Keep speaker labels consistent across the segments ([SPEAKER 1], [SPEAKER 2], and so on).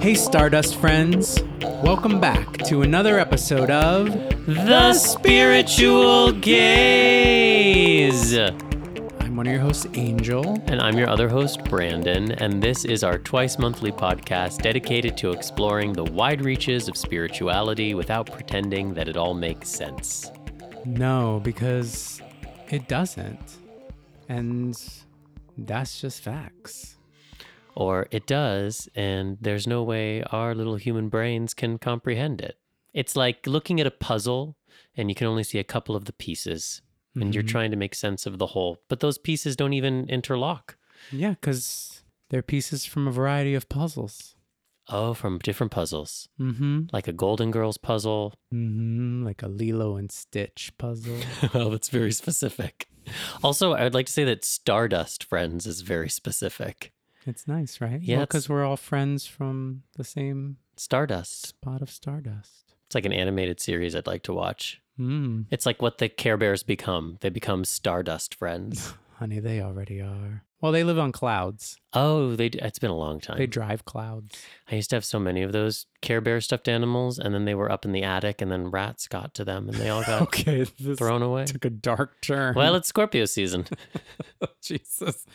[SPEAKER 1] Hey, Stardust friends. Welcome back to another episode of
[SPEAKER 2] The Spiritual Gaze.
[SPEAKER 1] I'm one of your hosts, Angel.
[SPEAKER 2] And I'm your other host, Brandon, and this is our twice monthly podcast dedicated to exploring the wide reaches of spirituality without pretending that it all makes sense.
[SPEAKER 1] No, because it doesn't. And that's just facts.
[SPEAKER 2] Or it does, and there's no way our little human brains can comprehend it. It's like looking at a puzzle and you can only see a couple of the pieces, and you're
[SPEAKER 1] Mhm.
[SPEAKER 2] trying to make sense of the whole, but those pieces don't even interlock.
[SPEAKER 1] Yeah, because they're pieces from a variety of puzzles.
[SPEAKER 2] Oh, from different puzzles,
[SPEAKER 1] Mm-hmm.
[SPEAKER 2] like a Golden Girls puzzle.
[SPEAKER 1] Mm-hmm. Like a Lilo and Stitch puzzle.
[SPEAKER 2] well, that's very specific. Also, I would like to say that Stardust Friends is very specific.
[SPEAKER 1] It's nice, right?
[SPEAKER 2] Yeah,
[SPEAKER 1] because
[SPEAKER 2] it's-
[SPEAKER 1] we're all friends from the same
[SPEAKER 2] Stardust.
[SPEAKER 1] spot of stardust.
[SPEAKER 2] It's like an animated series I'd like to watch.
[SPEAKER 1] Mm.
[SPEAKER 2] It's like what the Care Bears become. They become Stardust Friends.
[SPEAKER 1] Honey, they already are. Well, they live on clouds.
[SPEAKER 2] oh, they. It's been a long time.
[SPEAKER 1] They drive clouds.
[SPEAKER 2] I used to have so many of those Care Bear stuffed animals, and then they were up in the attic, and then rats got to them, and they all got
[SPEAKER 1] Okay,
[SPEAKER 2] thrown away.
[SPEAKER 1] took a dark turn.
[SPEAKER 2] Well, it's Scorpio season.
[SPEAKER 1] Oh, Jesus,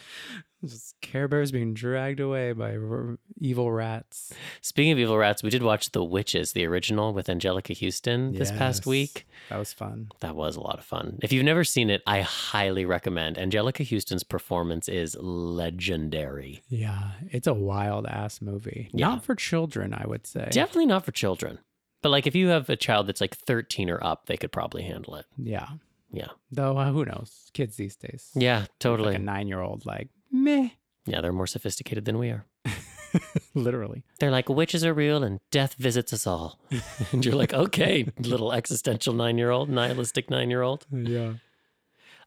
[SPEAKER 1] just Care Bears being dragged away by r- evil rats.
[SPEAKER 2] Speaking of evil rats, we did watch The Witches, the original with Anjelica Huston this past week.
[SPEAKER 1] That was fun.
[SPEAKER 2] That was a lot of fun. If you've never seen it, I highly recommend. Anjelica Huston's performance is legendary.
[SPEAKER 1] Yeah, it's a wild ass movie.
[SPEAKER 2] Yeah.
[SPEAKER 1] Not for children, I would say.
[SPEAKER 2] Definitely not for children. But like if you have a child that's like 13 or up, they could probably handle it.
[SPEAKER 1] Yeah.
[SPEAKER 2] Yeah.
[SPEAKER 1] Though uh, who knows? Kids these days.
[SPEAKER 2] Yeah, totally.
[SPEAKER 1] Like a nine year old, like meh,
[SPEAKER 2] Yeah, they're more sophisticated than we are.
[SPEAKER 1] literally.
[SPEAKER 2] They're like, witches are real and death visits us all. and you're like, okay, little existential nine year old, nihilistic nine year old.
[SPEAKER 1] Yeah.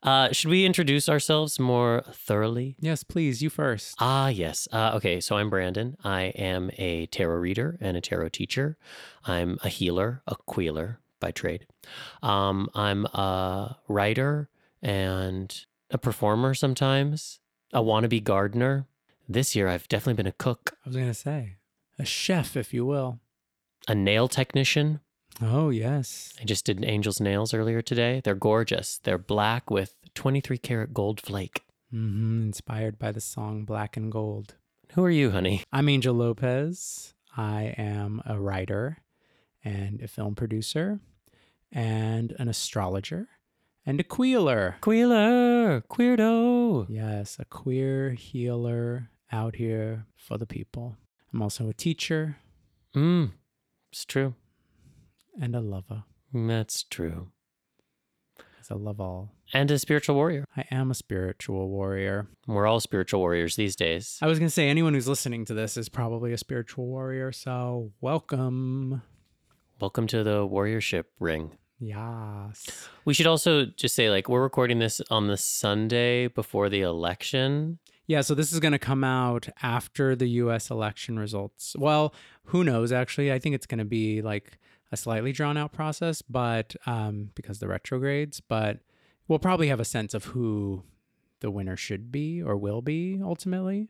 [SPEAKER 2] Uh, should we introduce ourselves more thoroughly?
[SPEAKER 1] Yes, please. You first.
[SPEAKER 2] Ah, yes. Uh, okay, so I'm Brandon. I am a tarot reader and a tarot teacher. I'm a healer, a queeler by trade. Um, I'm a writer and a performer sometimes, a wannabe gardener. This year, I've definitely been a cook,
[SPEAKER 1] I was gonna say a chef, if you will.
[SPEAKER 2] a nail technician.
[SPEAKER 1] Oh yes.
[SPEAKER 2] I just did Angel's nails earlier today. They're gorgeous. They're black with 23 karat gold flake.
[SPEAKER 1] hmm Inspired by the song Black and Gold.
[SPEAKER 2] Who are you, honey?
[SPEAKER 1] I'm Angel Lopez. I am a writer and a film producer and an astrologer and a queeler.
[SPEAKER 2] Queeler, queerdo.
[SPEAKER 1] Yes, a queer healer out here for the people. I'm also a teacher
[SPEAKER 2] Mm, it's true.
[SPEAKER 1] And a lover.
[SPEAKER 2] That's true.
[SPEAKER 1] As a love all.
[SPEAKER 2] And a spiritual warrior.
[SPEAKER 1] I am a spiritual warrior.
[SPEAKER 2] We're all spiritual warriors these days.
[SPEAKER 1] I was going to say, anyone who's listening to this is probably a spiritual warrior. So, welcome.
[SPEAKER 2] Welcome to the warriorship ring.
[SPEAKER 1] Yes.
[SPEAKER 2] We should also just say, like, we're recording this on the Sunday before the election.
[SPEAKER 1] Yeah, so this is going to come out after the US election results. Well, who knows, actually. I think it's going to be like a slightly drawn out process, but um, because the retrogrades, but we'll probably have a sense of who the winner should be or will be ultimately.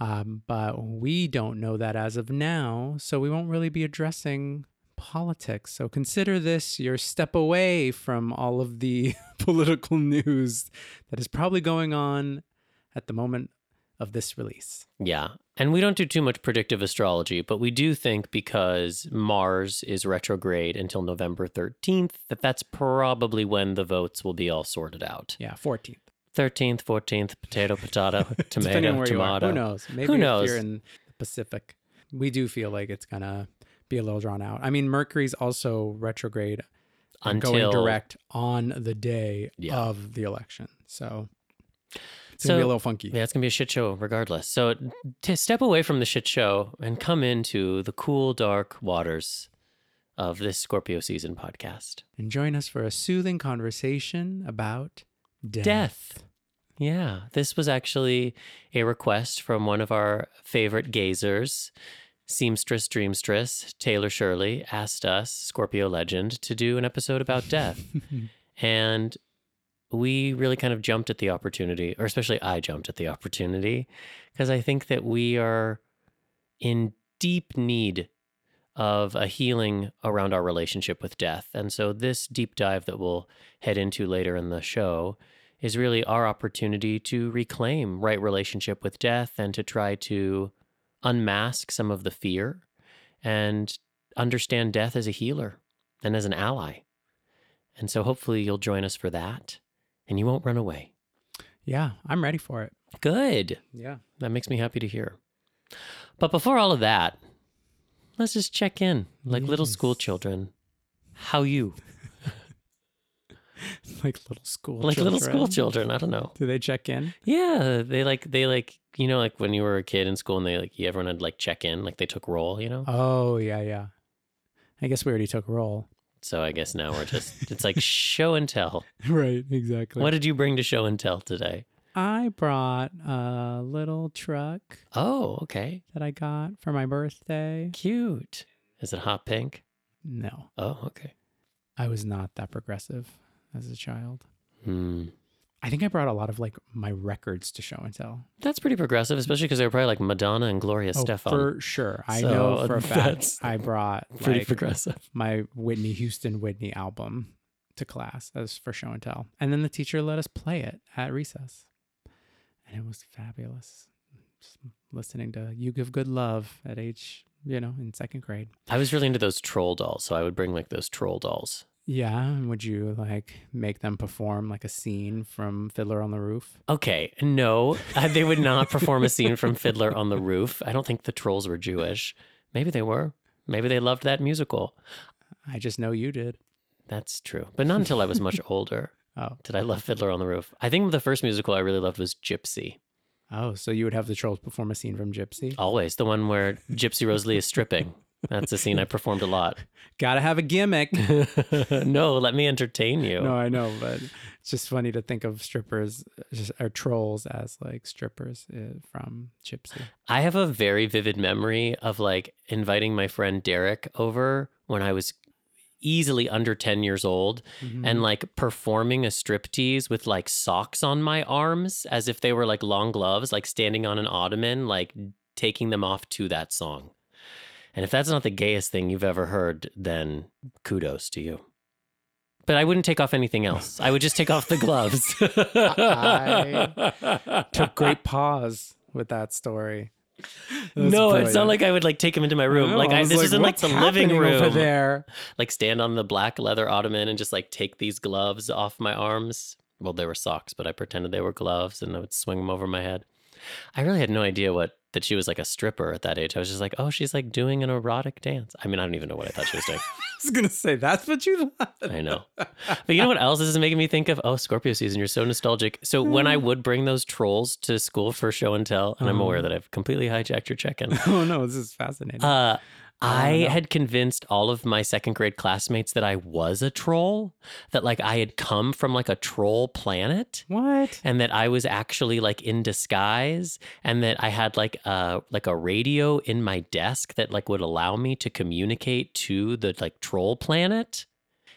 [SPEAKER 1] Um, but we don't know that as of now, so we won't really be addressing politics. So consider this your step away from all of the political news that is probably going on at the moment of this release.
[SPEAKER 2] Yeah. And we don't do too much predictive astrology, but we do think because Mars is retrograde until November 13th, that that's probably when the votes will be all sorted out.
[SPEAKER 1] Yeah, 14th.
[SPEAKER 2] 13th, 14th, potato, potato, tomato, tomato.
[SPEAKER 1] Who knows? Maybe
[SPEAKER 2] Who knows?
[SPEAKER 1] you're in the Pacific, we do feel like it's going to be a little drawn out. I mean, Mercury's also retrograde uh,
[SPEAKER 2] Until
[SPEAKER 1] going direct on the day
[SPEAKER 2] Yeah.
[SPEAKER 1] of the election. So it's
[SPEAKER 2] So-
[SPEAKER 1] to be a little funky.
[SPEAKER 2] Yeah, it's gonna be a shit show regardless. So to step away from the shit show and come into the cool, dark waters of this Scorpio season podcast.
[SPEAKER 1] And join us for a soothing conversation about death.
[SPEAKER 2] Death. Yeah, this was actually a request from one of our favorite gazers, seamstress dreamstress Taylor Shirley, asked us, Scorpio legend, to do an episode about death. and we really kind of jumped at the opportunity, or especially I jumped at the opportunity, because I think that we are in deep need of a healing around our relationship with death. And so, this deep dive that we'll head into later in the show is really our opportunity to reclaim right relationship with death and to try to unmask some of the fear and understand death as a healer and as an ally. And so, hopefully, you'll join us for that and you won't run away.
[SPEAKER 1] Yeah, I'm ready for it.
[SPEAKER 2] Good.
[SPEAKER 1] Yeah.
[SPEAKER 2] That makes me happy to hear. But before all of that, let's just check in like little school children. How you?
[SPEAKER 1] like little school
[SPEAKER 2] Like little school
[SPEAKER 1] children.
[SPEAKER 2] children. I don't know.
[SPEAKER 1] Do they check in?
[SPEAKER 2] Yeah, they like they like you know like when you were a kid in school and they like everyone had like check in like they took roll, you know.
[SPEAKER 1] Oh, yeah, yeah. I guess we already took roll.
[SPEAKER 2] So I guess now we're just it's like show and tell.
[SPEAKER 1] right, exactly.
[SPEAKER 2] What did you bring to show and tell today?
[SPEAKER 1] I brought a little truck
[SPEAKER 2] Oh, okay,
[SPEAKER 1] that I got for my birthday.
[SPEAKER 2] cute. Is it hot pink?
[SPEAKER 1] No,
[SPEAKER 2] Oh, okay.
[SPEAKER 1] I was not that progressive as a child.
[SPEAKER 2] Hmm.
[SPEAKER 1] I think I brought a lot of like my records to show and tell.
[SPEAKER 2] That's pretty progressive, especially because they were probably like Madonna and Gloria
[SPEAKER 1] Oh,
[SPEAKER 2] Stefan.
[SPEAKER 1] for sure. I
[SPEAKER 2] So
[SPEAKER 1] know for a fact I brought
[SPEAKER 2] pretty
[SPEAKER 1] like,
[SPEAKER 2] progressive.
[SPEAKER 1] my Whitney Houston Whitney album to class as for show and tell. And then the teacher let us play it at recess. And it was fabulous. Just listening to You Give Good Love at age, you know, in second grade.
[SPEAKER 2] I was really into those troll dolls, so I would bring like those troll dolls.
[SPEAKER 1] Yeah. And would you like make them perform like a scene from Fiddler on the Roof?
[SPEAKER 2] Okay, no, uh, they would not perform a scene from Fiddler on the Roof. I don't think the trolls were Jewish. Maybe they were. Maybe they loved that musical.
[SPEAKER 1] I just know you did.
[SPEAKER 2] That's true, but not until I was much older
[SPEAKER 1] Oh.
[SPEAKER 2] did I love Fiddler on the Roof. I think the first musical I really loved was Gypsy.
[SPEAKER 1] Oh, so you would have the trolls perform a scene from Gypsy?
[SPEAKER 2] Always the one where Gypsy Rose Lee is stripping. That's a scene I performed a lot.
[SPEAKER 1] Gotta have a gimmick.
[SPEAKER 2] no, let me entertain you.
[SPEAKER 1] No, I know, but it's just funny to think of strippers just, or trolls as like strippers uh, from Gypsy.
[SPEAKER 2] I have a very vivid memory of like inviting my friend Derek over when I was easily under 10 years old
[SPEAKER 1] Mm-hmm.
[SPEAKER 2] and like performing a striptease with like socks on my arms as if they were like long gloves, like standing on an ottoman, like taking them off to that song. And if that's not the gayest thing you've ever heard, then kudos to you. But I wouldn't take off anything else. I would just take off the gloves.
[SPEAKER 1] I took great pause with that story.
[SPEAKER 2] No, it's not like I would like take him into my room.
[SPEAKER 1] know,
[SPEAKER 2] like I,
[SPEAKER 1] was
[SPEAKER 2] this isn't like
[SPEAKER 1] "What's
[SPEAKER 2] the living room.
[SPEAKER 1] over there.
[SPEAKER 2] Like stand on the black leather ottoman and just like take these gloves off my arms. Well, they were socks, but I pretended they were gloves and I would swing them over my head. I really had no idea what that she was like a stripper at that age. I was just like, oh, she's like doing an erotic dance. I mean, I don't even know what I thought she was doing.
[SPEAKER 1] I was gonna say that's what you thought.
[SPEAKER 2] I know. But you know what else this is making me think of? Oh, Scorpio season. You're so nostalgic. So when I would bring those trolls to school for show and tell, and I'm aware
[SPEAKER 1] Uh-huh.
[SPEAKER 2] that I've completely hijacked your check-in.
[SPEAKER 1] Oh no, this is fascinating.
[SPEAKER 2] Uh,
[SPEAKER 1] I
[SPEAKER 2] I had convinced all of my second grade classmates that I was a troll, that like I had come from like a troll planet.
[SPEAKER 1] what?
[SPEAKER 2] And that I was actually like in disguise, and that I had like a like a radio in my desk that like would allow me to communicate to the like troll planet.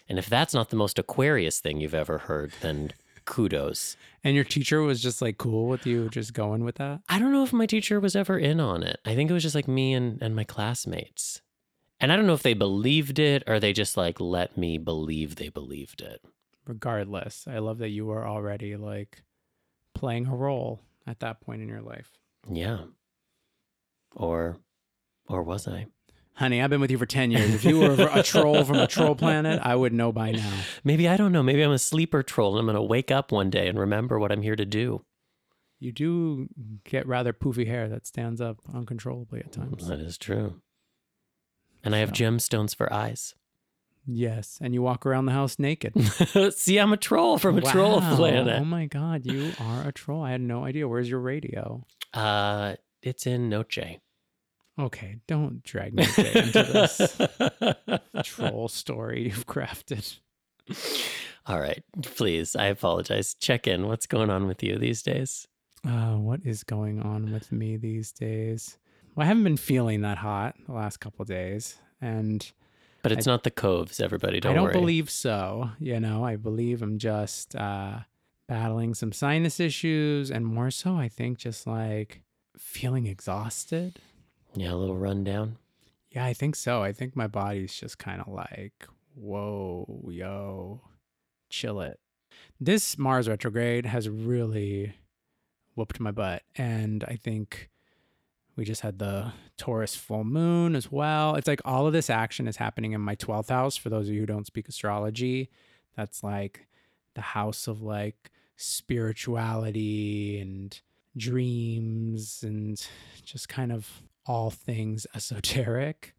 [SPEAKER 2] And if that's not the most Aquarius thing you've ever heard, then kudos.
[SPEAKER 1] And your teacher was just like cool with you just going with that?
[SPEAKER 2] I don't know if my teacher was ever in on it. I think it was just like me and, and my classmates. And I don't know if they believed it or they just like let me believe they believed it.
[SPEAKER 1] Regardless, I love that you were already like playing a role at that point in your life.
[SPEAKER 2] Yeah. Or or was I?
[SPEAKER 1] Honey, I've been with you for 10 years. If you were a troll from a troll planet, I would know by now.
[SPEAKER 2] Maybe I don't know. Maybe I'm a sleeper troll and I'm going to wake up one day and remember what I'm here to do.
[SPEAKER 1] You do get rather poofy hair that stands up uncontrollably at times.
[SPEAKER 2] That is true. And I have gemstones for eyes.
[SPEAKER 1] Yes, and you walk around the house naked.
[SPEAKER 2] See, I'm a troll from a troll planet.
[SPEAKER 1] Oh my god, you are a troll. I had no idea. Where's your radio?
[SPEAKER 2] Uh, it's in Noche.
[SPEAKER 1] Okay, don't drag me into this troll story you've crafted.
[SPEAKER 2] All right, please. I apologize. Check in. What's going on with you these days?
[SPEAKER 1] Uh, what is going on with me these days? Well, I haven't been feeling that hot the last couple of days, and
[SPEAKER 2] But it's not the coves, everybody. Don't
[SPEAKER 1] I don't
[SPEAKER 2] worry.
[SPEAKER 1] believe so. You know, I believe I'm just uh, battling some sinus issues, and more so, I think just like feeling exhausted.
[SPEAKER 2] Yeah, a little rundown.
[SPEAKER 1] Yeah, I think so. I think my body's just kind of like, whoa, yo, chill it. This Mars retrograde has really whooped my butt. And I think we just had the Taurus full moon as well. It's like all of this action is happening in my 12th house. For those of you who don't speak astrology, that's like the house of like spirituality and dreams and just kind of all things esoteric.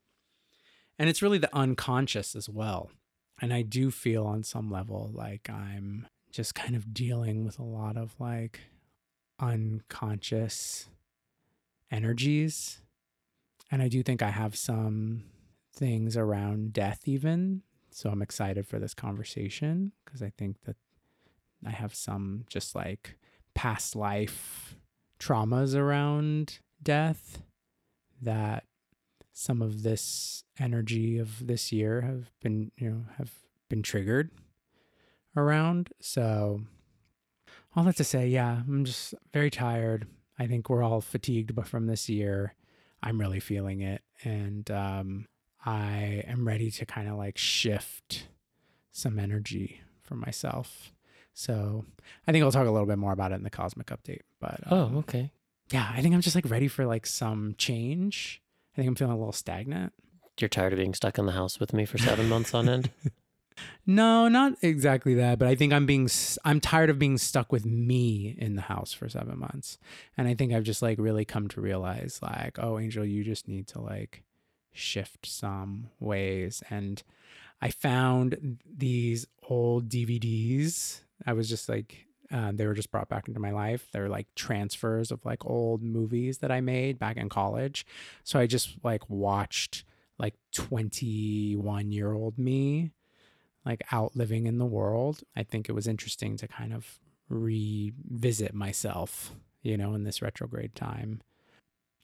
[SPEAKER 1] And it's really the unconscious as well. And I do feel on some level like I'm just kind of dealing with a lot of like unconscious energies. And I do think I have some things around death, even. So I'm excited for this conversation because I think that I have some just like past life traumas around death that some of this energy of this year have been, you know, have been triggered around. So all that to say, yeah, I'm just very tired. I think we're all fatigued but from this year. I'm really feeling it. And um, I am ready to kind of like shift some energy for myself. So I think I'll talk a little bit more about it in the cosmic update. But
[SPEAKER 2] Oh,
[SPEAKER 1] um,
[SPEAKER 2] okay.
[SPEAKER 1] Yeah, I think I'm just like ready for like some change. I think I'm feeling a little stagnant.
[SPEAKER 2] You're tired of being stuck in the house with me for seven months on end?
[SPEAKER 1] No, not exactly that, but I think I'm being I'm tired of being stuck with me in the house for 7 months. And I think I've just like really come to realize like, oh, Angel, you just need to like shift some ways and I found these old DVDs. I was just like uh, they were just brought back into my life. They're like transfers of like old movies that I made back in college. So I just like watched like 21 year old me like out living in the world. I think it was interesting to kind of revisit myself, you know, in this retrograde time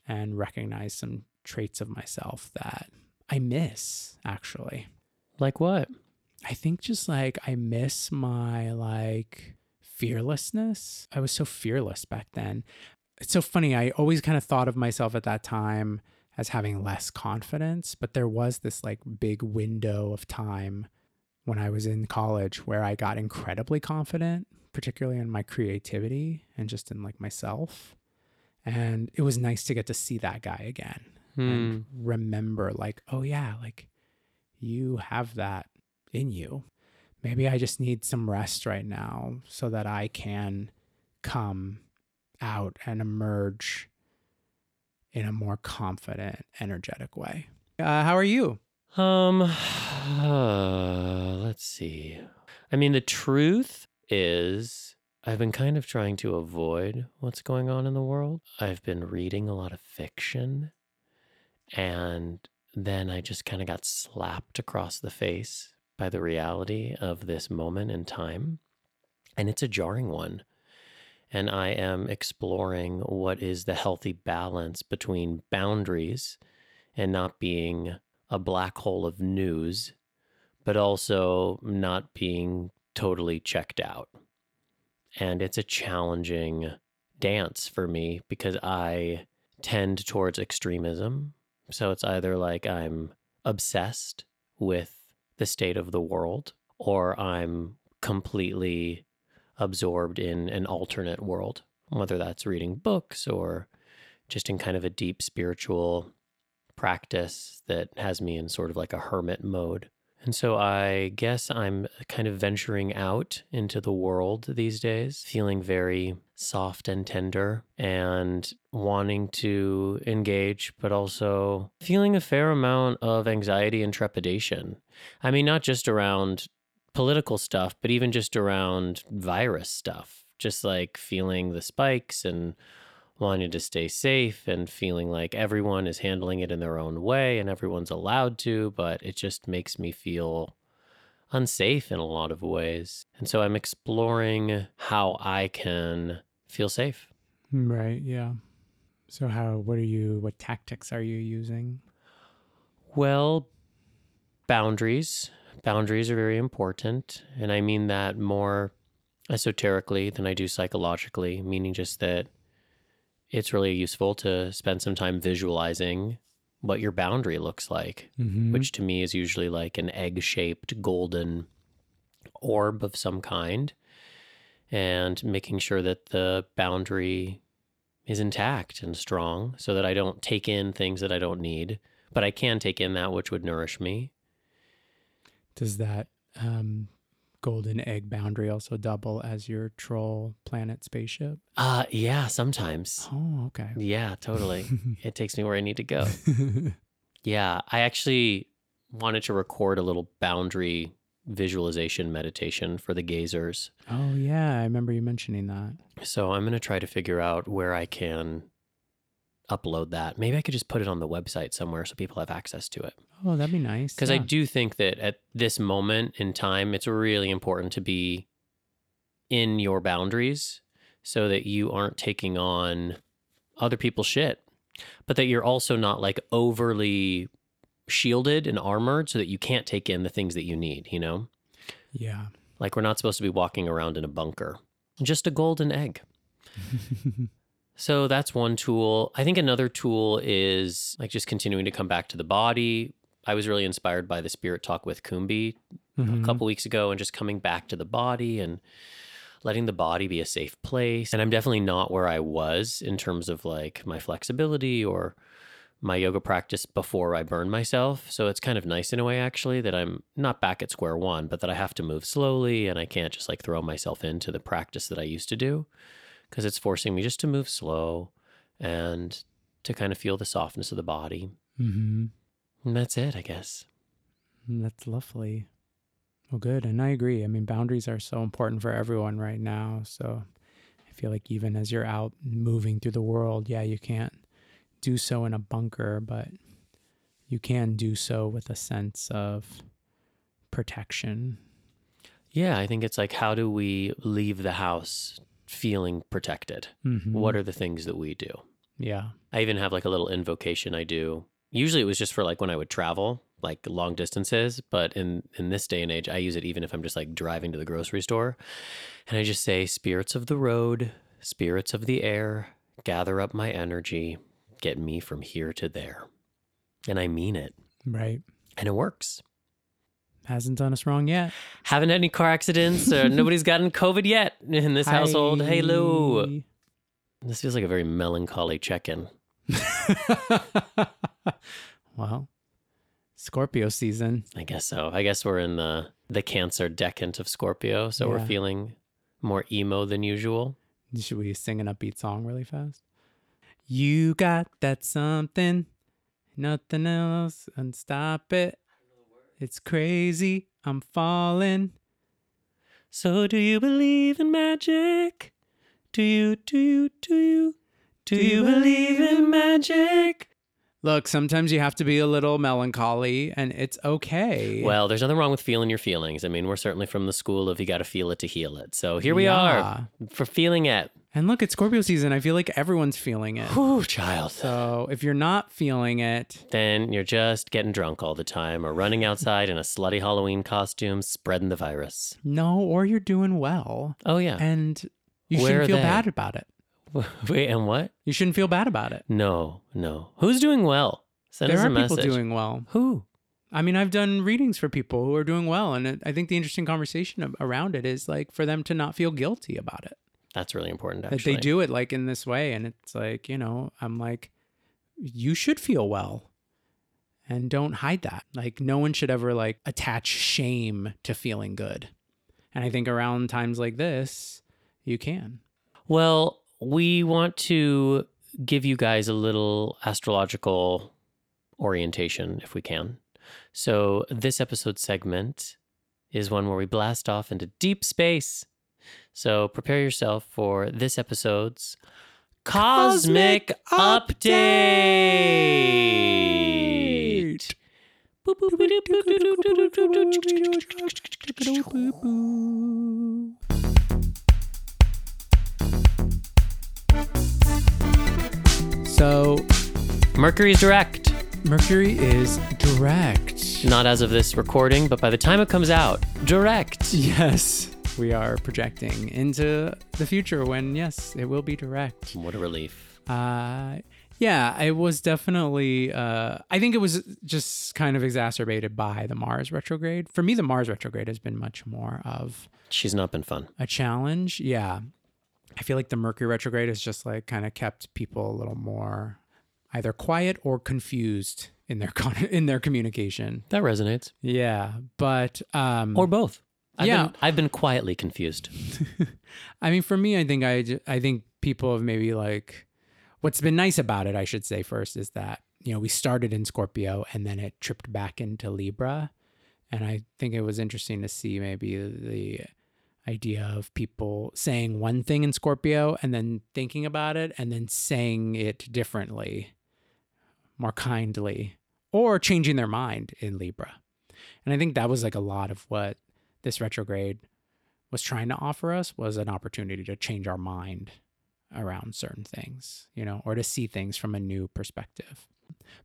[SPEAKER 1] and recognize some traits of myself that I miss actually.
[SPEAKER 2] like what?
[SPEAKER 1] I think just like I miss my like fearlessness. I was so fearless back then. It's so funny. I always kind of thought of myself at that time as having less confidence, but there was this like big window of time when I was in college where I got incredibly confident, particularly in my creativity and just in like myself. And it was nice to get to see that guy again
[SPEAKER 2] Hmm.
[SPEAKER 1] and remember like oh yeah like you have that in you maybe i just need some rest right now so that i can come out and emerge in a more confident energetic way uh, how are you
[SPEAKER 2] Um, let's see. I mean, the truth is, I've been kind of trying to avoid what's going on in the world. I've been reading a lot of fiction, and then I just kind of got slapped across the face by the reality of this moment in time. And it's a jarring one. And I am exploring what is the healthy balance between boundaries and not being a black hole of news, but also not being totally checked out. And it's a challenging dance for me because I tend towards extremism. So it's either like I'm obsessed with the state of the world or I'm completely absorbed in an alternate world, whether that's reading books or just in kind of a deep spiritual practice that has me in sort of like a hermit mode. And so I guess I'm kind of venturing out into the world these days, feeling very soft and tender and wanting to engage, but also feeling a fair amount of anxiety and trepidation. I mean, not just around political stuff, but even just around virus stuff, just like feeling the spikes and wanting to stay safe and feeling like everyone is handling it in their own way and everyone's allowed to, but it just makes me feel unsafe in a lot of ways. And so I'm exploring how I can feel safe.
[SPEAKER 1] Mm, right yeah so how what are you what tactics are you using
[SPEAKER 2] Well, boundaries. Boundaries are very important. And I mean that more esoterically than I do psychologically, meaning just that it's really useful to spend some time visualizing what your boundary looks like,
[SPEAKER 1] Mhm.
[SPEAKER 2] which to me is usually like an egg shaped golden orb of some kind, and making sure that the boundary is intact and strong so that I don't take in things that I don't need, but I can take in that which would nourish me.
[SPEAKER 1] Does that um, golden egg boundary also double as your troll planet spaceship?
[SPEAKER 2] Uh, yeah, sometimes.
[SPEAKER 1] Oh, okay.
[SPEAKER 2] Yeah, totally. it takes me where I need to go. Yeah, I actually wanted to record a little boundary visualization meditation for the gazers.
[SPEAKER 1] oh, yeah. I remember you mentioning that.
[SPEAKER 2] So I'm going to try to figure out where I can upload that. Maybe I could just put it on the website somewhere so people have access to it.
[SPEAKER 1] Oh, that'd be nice.
[SPEAKER 2] Because I do think that at this moment in time, it's really important to be in your boundaries so that you aren't taking on other people's shit, but that you're also not like overly shielded and armored so that you can't take in the things that you need, you know?
[SPEAKER 1] Yeah.
[SPEAKER 2] Like we're not supposed to be walking around in a bunker, just a golden egg. So that's one tool. I think another tool is like just continuing to come back to the body. I was really inspired by the spirit talk with Kumbi
[SPEAKER 1] Mhm.
[SPEAKER 2] a couple weeks ago and just coming back to the body and letting the body be a safe place. And I'm definitely not where I was in terms of like my flexibility or my yoga practice before I burned myself. So it's kind of nice in a way, actually, that I'm not back at square one, but that I have to move slowly and I can't just like throw myself into the practice that I used to do because it's forcing me just to move slow and to kind of feel the softness of the body.
[SPEAKER 1] Mhm.
[SPEAKER 2] And that's it, I guess.
[SPEAKER 1] Mm, That's lovely. Well, good. And I agree. I mean, boundaries are so important for everyone right now. So I feel like even as you're out moving through the world, yeah, you can't do so in a bunker, but you can do so with a sense of protection.
[SPEAKER 2] Yeah, I think it's like, how do we leave the house feeling protected?
[SPEAKER 1] Mhm.
[SPEAKER 2] What are the things that we do?
[SPEAKER 1] Yeah.
[SPEAKER 2] I even have like a little invocation I do. Usually it was just for like when I would travel, like long distances, but in in this day and age I use it even if I'm just like driving to the grocery store. And I just say spirits of the road, spirits of the air, gather up my energy, get me from here to there. And I mean it.
[SPEAKER 1] Right.
[SPEAKER 2] And it works.
[SPEAKER 1] Hasn't done us wrong yet.
[SPEAKER 2] Haven't had any car accidents or nobody's gotten COVID yet in this household. Hey Lou. This feels like a very melancholy check-in.
[SPEAKER 1] well, Scorpio season.
[SPEAKER 2] I guess so. I guess we're in the the Cancer decan of Scorpio, so we're feeling more emo than usual.
[SPEAKER 1] Should we sing an upbeat song really fast? You got that something, nothing else, and stop it. It's crazy. I'm falling.
[SPEAKER 2] So do you believe in magic? Do you do you do you do you believe in magic?
[SPEAKER 1] Look, sometimes you have to be a little melancholy, and it's okay.
[SPEAKER 2] Well, there's nothing wrong with feeling your feelings. I mean, we're certainly from the school of you got to feel it to heal it. So here we
[SPEAKER 1] Yeah.
[SPEAKER 2] are for feeling it.
[SPEAKER 1] And look, it's Scorpio season. I feel like everyone's feeling it.
[SPEAKER 2] Whew, child.
[SPEAKER 1] So if you're not feeling it,
[SPEAKER 2] Then you're just getting drunk all the time or running outside in a slutty Halloween costume, spreading the virus.
[SPEAKER 1] no, or you're doing well,
[SPEAKER 2] Oh yeah.
[SPEAKER 1] and you
[SPEAKER 2] Where
[SPEAKER 1] shouldn't feel
[SPEAKER 2] they?
[SPEAKER 1] bad about it.
[SPEAKER 2] Wait, and what?
[SPEAKER 1] You shouldn't feel bad about it.
[SPEAKER 2] No, no. Who's doing well? Send
[SPEAKER 1] there
[SPEAKER 2] us
[SPEAKER 1] are people doing well.
[SPEAKER 2] Who?
[SPEAKER 1] I mean, I've done readings for people who are doing well, and I think the interesting conversation around it is like for them to not feel guilty about it.
[SPEAKER 2] That's really important.
[SPEAKER 1] That
[SPEAKER 2] Actually,
[SPEAKER 1] they do it like in this way, and it's like you know, I'm like, you should feel well, and don't hide that. Like no one should ever like attach shame to feeling good, and I think around times like this, you can.
[SPEAKER 2] Well, we want to give you guys a little astrological orientation if we can. So, this episode segment is one where we blast off into deep space. So, prepare yourself for this episode's Cosmic,
[SPEAKER 1] Cosmic
[SPEAKER 2] Update. Boop.
[SPEAKER 1] So
[SPEAKER 2] Mercury's direct.
[SPEAKER 1] Mercury is direct.
[SPEAKER 2] Not as of this recording, but by the time it comes out, direct.
[SPEAKER 1] Yes, we are projecting into the future when, yes, it will be direct.
[SPEAKER 2] What a relief.
[SPEAKER 1] Uh, Yeah, it was definitely. Uh, I think it was just kind of exacerbated by the Mars retrograde. For me, the Mars retrograde has been much more of
[SPEAKER 2] She's not been fun.
[SPEAKER 1] a challenge. Yeah, I feel like the Mercury retrograde has just like kind of kept people a little more either quiet or confused in their con- in their communication.
[SPEAKER 2] That resonates.
[SPEAKER 1] Yeah, but um,
[SPEAKER 2] Or both. I've
[SPEAKER 1] Yeah.
[SPEAKER 2] Been, I've been quietly confused.
[SPEAKER 1] I mean, for me, I think I I think people have maybe like, what's been nice about it, I should say first, is that you know we started in Scorpio and then it tripped back into Libra, and I think it was interesting to see maybe the idea of people saying one thing in Scorpio and then thinking about it and then saying it differently, more kindly, or changing their mind in Libra, and I think that was like a lot of what this retrograde was trying to offer us was an opportunity to change our mind around certain things, you know, or to see things from a new perspective.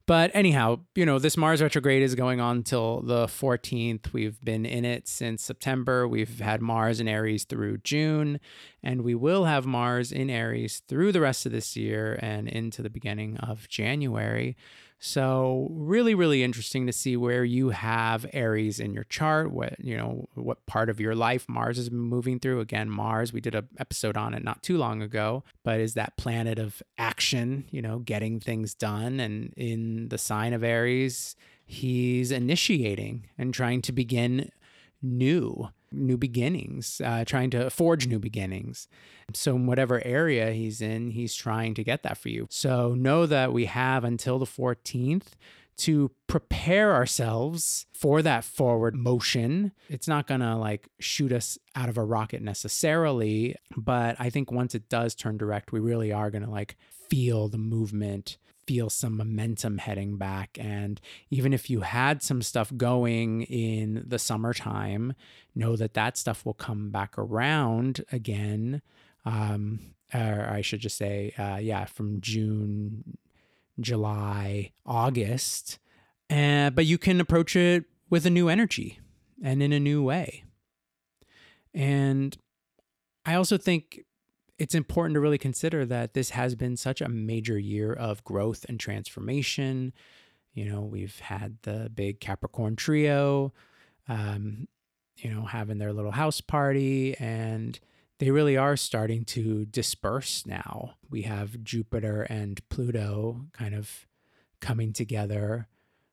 [SPEAKER 1] But anyhow, you know, this Mars retrograde is going on till the 14th. We've been in it since September. We've had Mars in Aries through June, and we will have Mars in Aries through the rest of this year and into the beginning of January. So really, really interesting to see where you have Aries in your chart. What you know, what part of your life Mars is moving through. Again, Mars. We did a episode on it not too long ago. But is that planet of action? You know, getting things done. And in the sign of Aries, he's initiating and trying to begin new new beginnings uh, trying to forge new beginnings so in whatever area he's in he's trying to get that for you so know that we have until the 14th to prepare ourselves for that forward motion. It's not going to like shoot us out of a rocket necessarily, but I think once it does turn direct, we really are going to like feel the movement, feel some momentum heading back. And even if you had some stuff going in the summertime, know that that stuff will come back around again. Um, or I should just say, uh, yeah, from June, July, August. Uh, but you can approach it with a new energy and in a new way. And I also think it's important to really consider that this has been such a major year of growth and transformation. You know, we've had the big Capricorn trio, um, you know, having their little house party, and they really are starting to disperse now. We have Jupiter and Pluto kind of coming together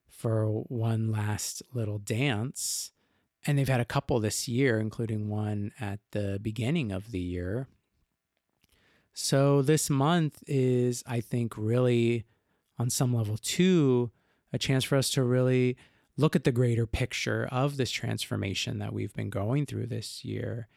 [SPEAKER 1] for one last little dance. And they've had a couple this year, including one at the beginning of the year. So this month is, I think, really on some level too, a chance for us to really look at the greater picture of this transformation that we've been going through this year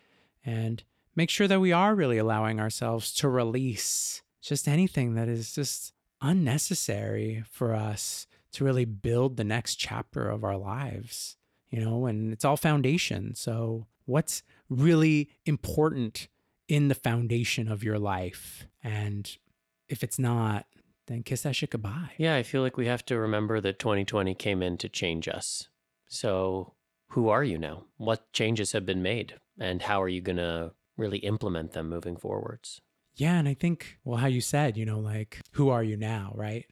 [SPEAKER 1] and make sure that we are really allowing ourselves to release just anything that is just unnecessary for us to really build the next chapter of our lives, you know, and it's all foundation. So, what's really important in the foundation of your life? And if it's not, then kiss that shit goodbye.
[SPEAKER 2] Yeah, I feel like we have to remember that 2020 came in to change us. So, who are you now? What changes have been made? And how are you going to really implement them moving forwards?
[SPEAKER 1] Yeah. And I think, well, how you said, you know, like, who are you now? Right.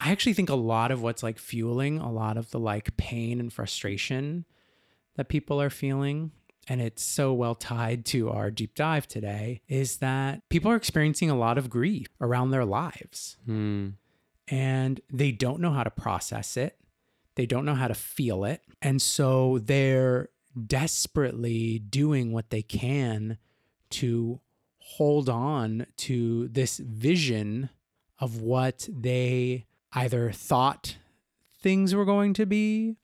[SPEAKER 1] I actually think a lot of what's like fueling a lot of the like pain and frustration that people are feeling, and it's so well tied to our deep dive today, is that people are experiencing a lot of grief around their lives
[SPEAKER 2] Hmm.
[SPEAKER 1] and they don't know how to process it. They don't know how to feel it. And so they're desperately doing what they can to hold on to this vision of what they either thought things were going to be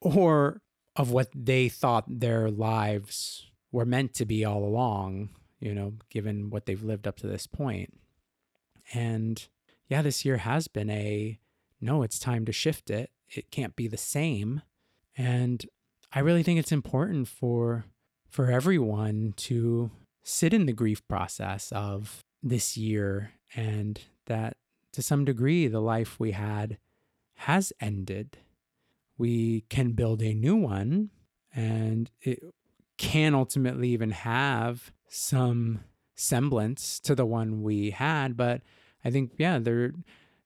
[SPEAKER 1] or of what they thought their lives were meant to be all along, you know, given what they've lived up to this point. And yeah, this year has been a no, it's time to shift it. It can't be the same. And I really think it's important for for everyone to sit in the grief process of this year and that to some degree the life we had has ended. We can build a new one and it can ultimately even have some semblance to the one we had, but I think yeah, there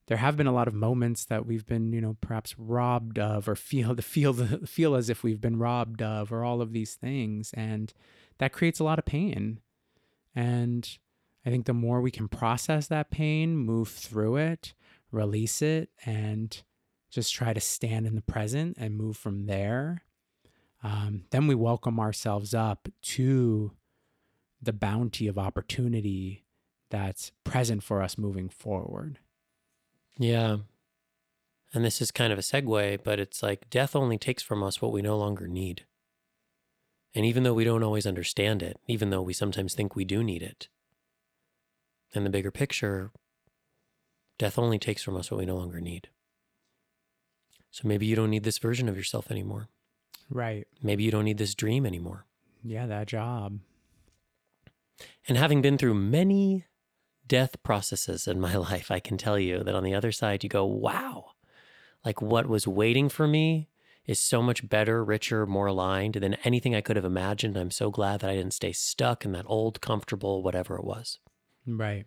[SPEAKER 1] there have been a lot of moments that we've been, you know, perhaps robbed of or feel the feel the feel as if we've been robbed of or all of these things and that creates a lot of pain. And I think the more we can process that pain, move through it, release it and just try to stand in the present and move from there, um, then we welcome ourselves up to the bounty of opportunity that's present for us moving forward.
[SPEAKER 2] Yeah. And this is kind of a segue, but it's like death only takes from us what we no longer need. And even though we don't always understand it, even though we sometimes think we do need it, in the bigger picture, death only takes from us what we no longer need. So maybe you don't need this version of yourself anymore.
[SPEAKER 1] Right.
[SPEAKER 2] Maybe you don't need this dream anymore.
[SPEAKER 1] Yeah, that job.
[SPEAKER 2] And having been through many death processes in my life, I can tell you that on the other side, you go, wow, like what was waiting for me is so much better, richer, more aligned than anything I could have imagined. I'm so glad that I didn't stay stuck in that old, comfortable, whatever it was.
[SPEAKER 1] Right.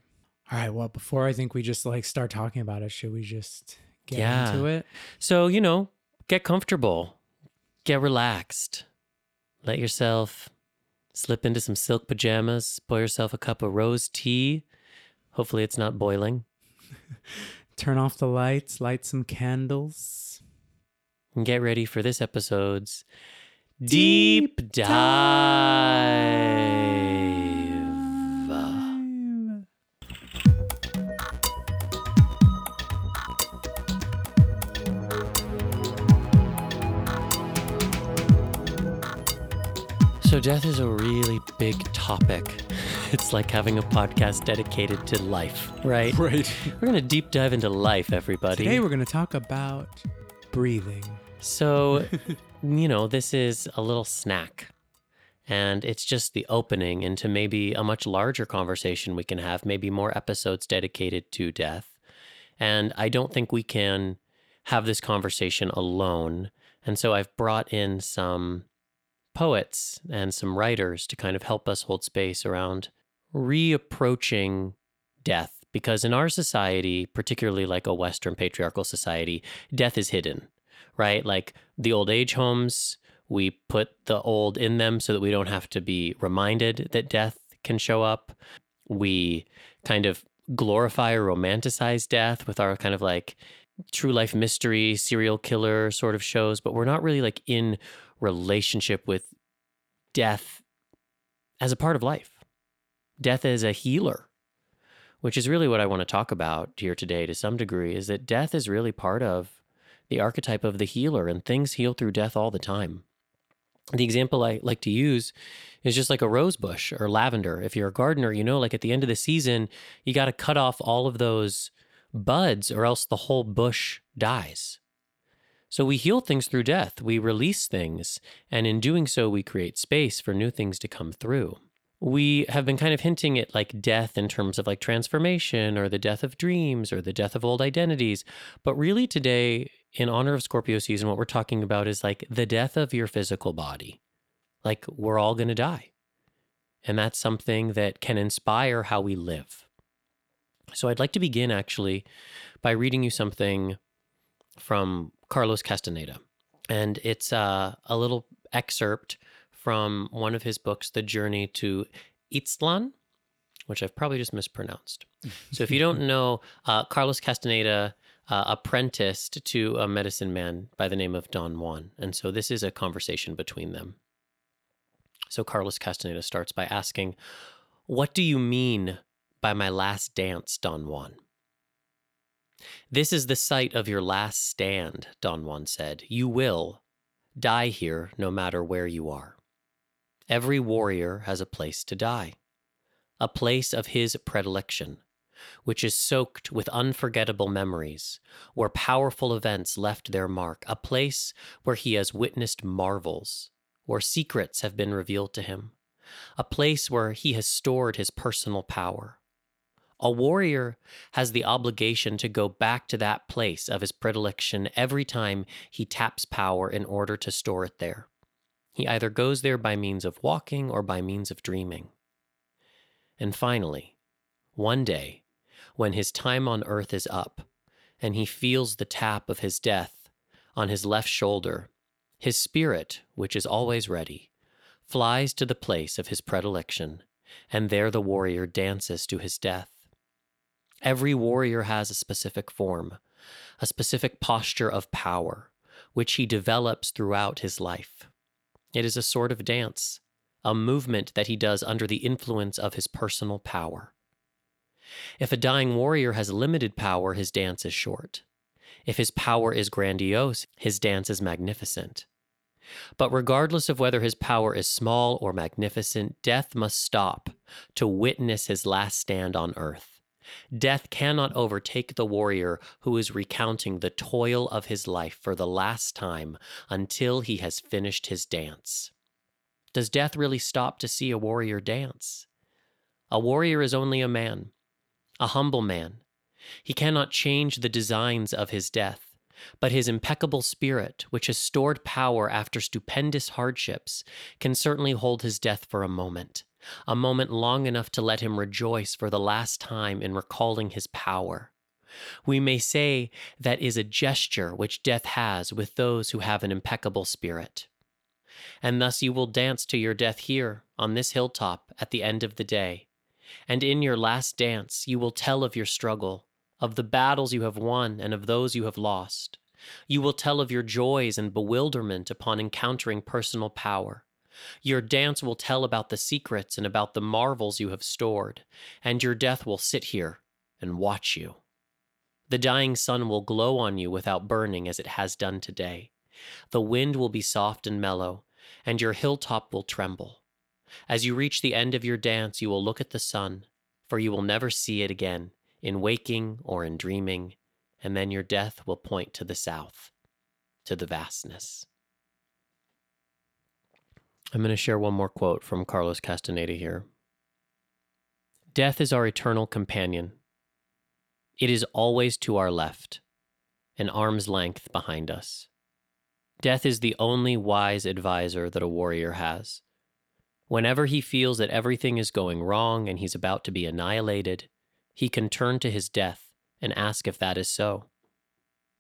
[SPEAKER 1] All right. Well, before I think we just like start talking about it, should we just get
[SPEAKER 2] Yeah.
[SPEAKER 1] into it?
[SPEAKER 2] So, you know, get comfortable, get relaxed, let yourself slip into some silk pajamas, pour yourself a cup of rose tea. Hopefully, it's not boiling.
[SPEAKER 1] Turn off the lights, light some candles.
[SPEAKER 2] and get ready for this episode's deep, dive. Death is a really big topic. It's like having a podcast dedicated to life, right?
[SPEAKER 1] Right.
[SPEAKER 2] We're going to deep dive into life, everybody.
[SPEAKER 1] Today we're going to talk about breathing.
[SPEAKER 2] So, you know, this is a little snack. And it's just the opening into maybe a much larger conversation we can have, maybe more episodes dedicated to death. And I don't think we can have this conversation alone. And so I've brought in some poets and some writers to kind of help us hold space around reapproaching death. Because in our society, particularly like a Western patriarchal society, death is hidden right? Like the old age homes, we put the old in them so that we don't have to be reminded that death can show up. We kind of glorify or romanticize death with our kind of like true life mystery, serial killer sort of shows, but we're not really like in relationship with death as a part of life. Death as a healer, which is really what I want to talk about here today to some degree, is that death is really part of the archetype of the healer, and things heal through death all the time. The example I like to use is just like a rose bush or lavender. If you're a gardener, you know, like at the end of the season, you got to cut off all of those buds or else the whole bush dies. So we heal things through death, we release things, and in doing so, we create space for new things to come through. We have been kind of hinting at like death in terms of like transformation or the death of dreams or the death of old identities. But really, today, in honor of Scorpio season, what we're talking about is like the death of your physical body. Like we're all going to die. And that's something that can inspire how we live. So I'd like to begin actually by reading you something from Carlos Castaneda. And it's uh, a little excerpt from one of his books, The Journey to Itztlan, which I've probably just mispronounced. So if you don't know, uh, Carlos Castaneda uh, apprenticed to a medicine man by the name of Don Juan. And so this is a conversation between them. So Carlos Castaneda starts by asking, What do you mean by my last dance, Don Juan? This is the site of your last stand, Don Juan said. You will die here no matter where you are. Every warrior has a place to die, a place of his predilection, which is soaked with unforgettable memories, where powerful events left their mark, a place where he has witnessed marvels, where secrets have been revealed to him, a place where he has stored his personal power. A warrior has the obligation to go back to that place of his predilection every time he taps power in order to store it there. He either goes there by means of walking or by means of dreaming. And finally, one day, when his time on earth is up, and he feels the tap of his death on his left shoulder, his spirit, which is always ready, flies to the place of his predilection, and there the warrior dances to his death. Every warrior has a specific form, a specific posture of power, which he develops throughout his life. It is a sort of dance, a movement that he does under the influence of his personal power. If a dying warrior has limited power, his dance is short. If his power is grandiose, his dance is magnificent. But regardless of whether his power is small or magnificent, death must stop to witness his last stand on earth. Death cannot overtake the warrior who is recounting the toil of his life for the last time until he has finished his dance. Does death really stop to see a warrior dance? A warrior is only a man, a humble man. He cannot change the designs of his death, but his impeccable spirit, which has stored power after stupendous hardships, can certainly hold his death for a moment, a moment long enough to let him rejoice for the last time in recalling his power. We may say that is a gesture which death has with those who have an impeccable spirit and thus you will dance to your death here on this hilltop at the end of the day. And in your last dance, you will tell of your struggle, of the battles you have won and of those you have lost. You will tell of your joys and bewilderment upon encountering personal power. Your dance will tell about the secrets and about the marvels you have stored, and your death will sit here and watch you. The dying sun will glow on you without burning as it has done today. The wind will be soft and mellow, and your hilltop will tremble. As you reach the end of your dance, you will look at the sun, for you will never see it again, in waking or in dreaming, and then your death will point to the south, to the vastness. I'm going to share one more quote from Carlos Castaneda here. Death is our eternal companion. It is always to our left, an arm's length behind us. Death is the only wise advisor that a warrior has. Whenever he feels that everything is going wrong and he's about to be annihilated, he can turn to his death and ask if that is so.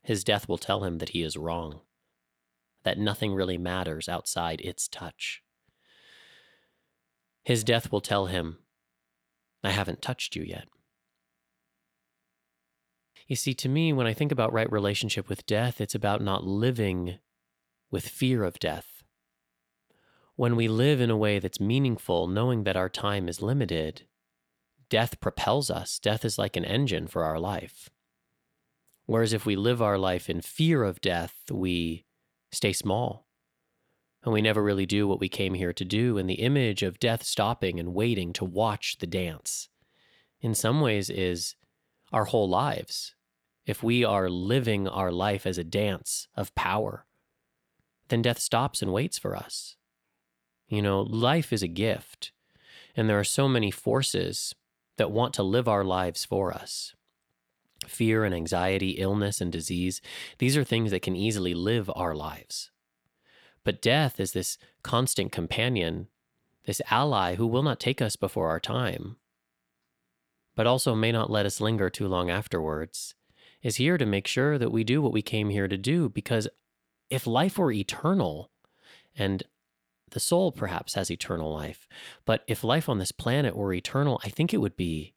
[SPEAKER 2] His death will tell him that he is wrong, that nothing really matters outside its touch. His death will tell him, I haven't touched you yet. You see, to me, when I think about right relationship with death, it's about not living with fear of death. When we live in a way that's meaningful, knowing that our time is limited, death propels us. Death is like an engine for our life. Whereas if we live our life in fear of death, we stay small and we never really do what we came here to do. And the image of death stopping and waiting to watch the dance, in some ways, is our whole lives. If we are living our life as a dance of power, then death stops and waits for us. You know, life is a gift, and there are so many forces that want to live our lives for us. Fear and anxiety, illness and disease, these are things that can easily live our lives. But death is this constant companion, this ally who will not take us before our time, but also may not let us linger too long afterwards, is here to make sure that we do what we came here to do because if life were eternal, and the soul perhaps has eternal life, but if life on this planet were eternal, I think it would be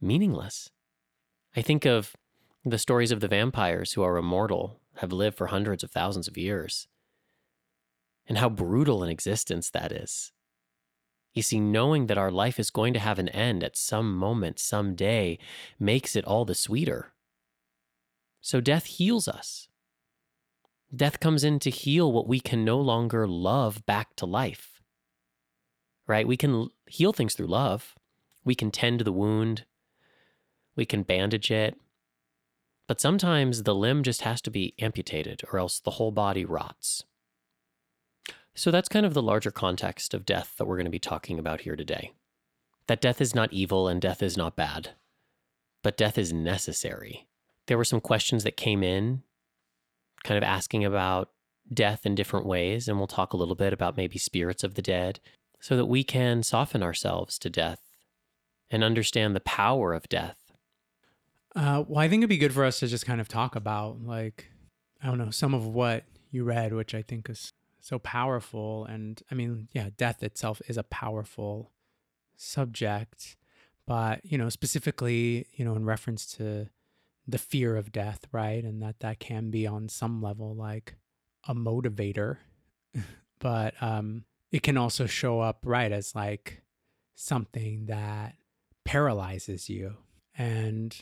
[SPEAKER 2] meaningless. I think of the stories of the vampires who are immortal, have lived for hundreds of thousands of years, and how brutal an existence that is. You see, knowing that our life is going to have an end at some moment, some day, makes it all the sweeter. So death heals us. Death comes in to heal what we can no longer love back to life. Right? We can heal things through love. We can tend the wound. We can bandage it. But sometimes the limb just has to be amputated or else the whole body rots. So that's kind of the larger context of death that we're going to be talking about here today. That death is not evil and death is not bad, but death is necessary. There were some questions that came in kind of asking about death in different ways. And we'll talk a little bit about maybe spirits of the dead so that we can soften ourselves to death and understand the power of death
[SPEAKER 1] Uh, well, I think it'd be good for us to just kind of talk about, like, I don't know, some of what you read, which I think is so powerful. And I mean, yeah, death itself is a powerful subject, but, you know, specifically, you know, in reference to the fear of death, right? And that that can be on some level like a motivator, but um, it can also show up, right, as like something that paralyzes you. And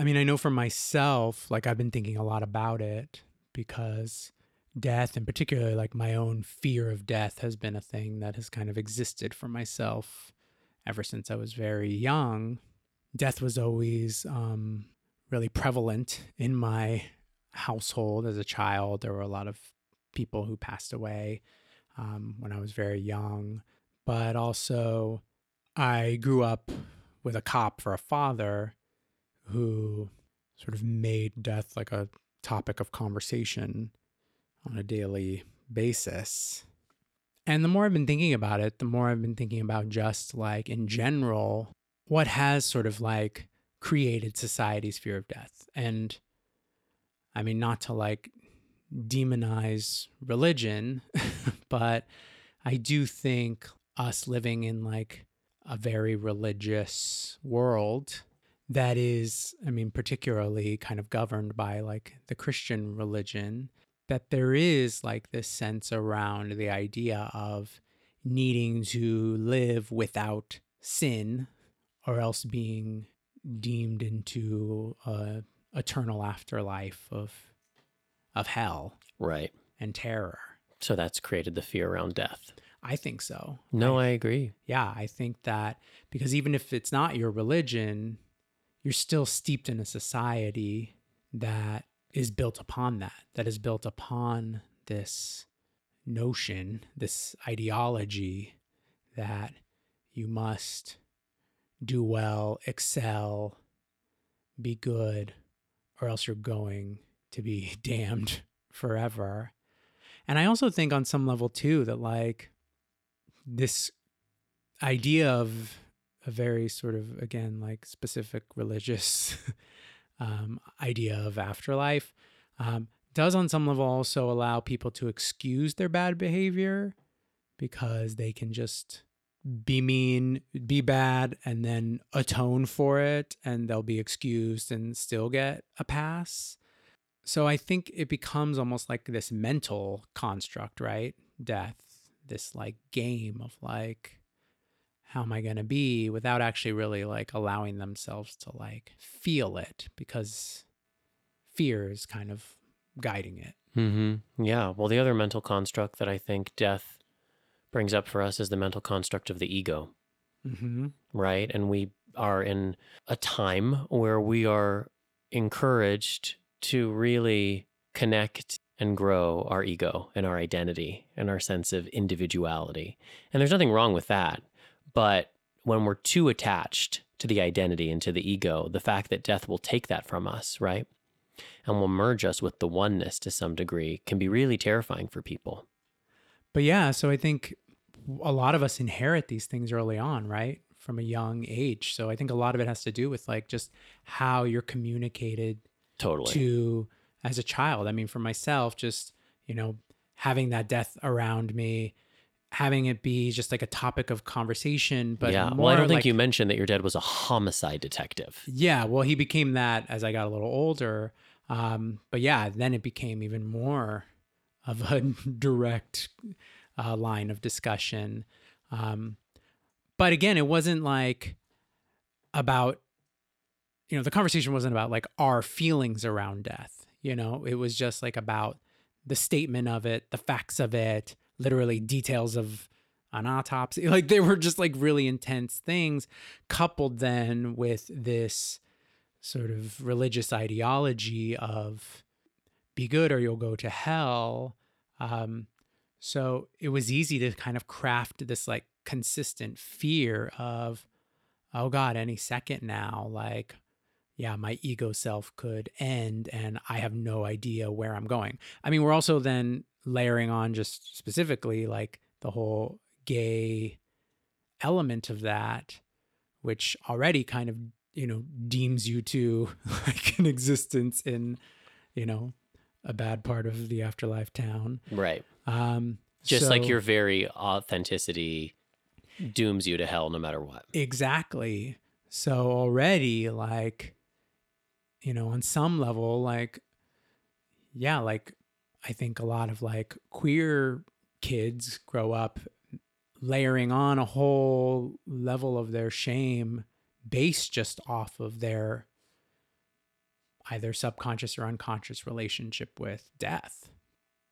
[SPEAKER 1] I mean, I know for myself, like I've been thinking a lot about it because death, and particularly like my own fear of death, has been a thing that has kind of existed for myself ever since I was very young. Death was always um, really prevalent in my household as a child. There were a lot of people who passed away um, when I was very young, but also I grew up with a cop for a father who sort of made death like a topic of conversation on a daily basis. And the more I've been thinking about it, the more I've been thinking about just like in general, what has sort of like created society's fear of death. And I mean, not to like demonize religion, but I do think us living in like a very religious world that is, I mean, particularly kind of governed by like the Christian religion, that there is like this sense around the idea of needing to live without sin or else being deemed into a eternal afterlife of of hell
[SPEAKER 2] Right.
[SPEAKER 1] and terror.
[SPEAKER 2] So that's created the fear around death.
[SPEAKER 1] I think so.
[SPEAKER 2] No, I agree.
[SPEAKER 1] Yeah, I think that because even if it's not your religion, you're still steeped in a society that is built upon that, that is built upon this notion, this ideology that you must do well, excel, be good, or else you're going to be damned forever. And I also think on some level too that like this idea of a very sort of again like specific religious um, idea of afterlife um, does on some level also allow people to excuse their bad behavior because they can just be mean, be bad, and then atone for it, and they'll be excused and still get a pass. So I think it becomes almost like this mental construct, right? Death, this like game of like, how am I going to be without actually really like allowing themselves to like feel it because fear is kind of guiding it.
[SPEAKER 2] Mm-hmm. Yeah. Well, the other mental construct that I think death brings up for us is the mental construct of the ego,
[SPEAKER 1] Mm-hmm.
[SPEAKER 2] right? And we are in a time where we are encouraged to really connect and grow our ego and our identity and our sense of individuality. And there's nothing wrong with that. But when we're too attached to the identity and to the ego, the fact that death will take that from us, right? And will merge us with the oneness to some degree can be really terrifying for people.
[SPEAKER 1] But yeah, so I think a lot of us inherit these things early on, right? From a young age. So I think a lot of it has to do with like just how you're communicated
[SPEAKER 2] Totally.
[SPEAKER 1] to as a child. I mean, for myself, just, you know, having that death around me, having it be just like a topic of conversation, but
[SPEAKER 2] yeah. Well, I don't think
[SPEAKER 1] like-
[SPEAKER 2] you mentioned that your dad was a homicide detective.
[SPEAKER 1] Yeah, well, he became that as I got a little older. Um, but yeah, then it became even more of a direct uh, line of discussion. Um, but again, it wasn't like about, you know, the conversation wasn't about like our feelings around death. You know, it was just like about the statement of it, the facts of it, literally details of an autopsy. Like they were just like really intense things, coupled then with this sort of religious ideology of be good or you'll go to hell. Um, so it was easy to kind of craft this like consistent fear of, oh God, any second now, like, yeah, my ego self could end and I have no idea where I'm going. I mean, we're also then layering on just specifically like the whole gay element of that, which already kind of you know, deems you to like an existence in, you know, a bad part of the afterlife town.
[SPEAKER 2] Right.
[SPEAKER 1] Um,
[SPEAKER 2] Just like your very authenticity dooms you to hell no matter what.
[SPEAKER 1] Exactly. So already, like, you know, on some level, like, yeah, like, I think a lot of like queer kids grow up layering on a whole level of their shame based just off of their either subconscious or unconscious relationship with death.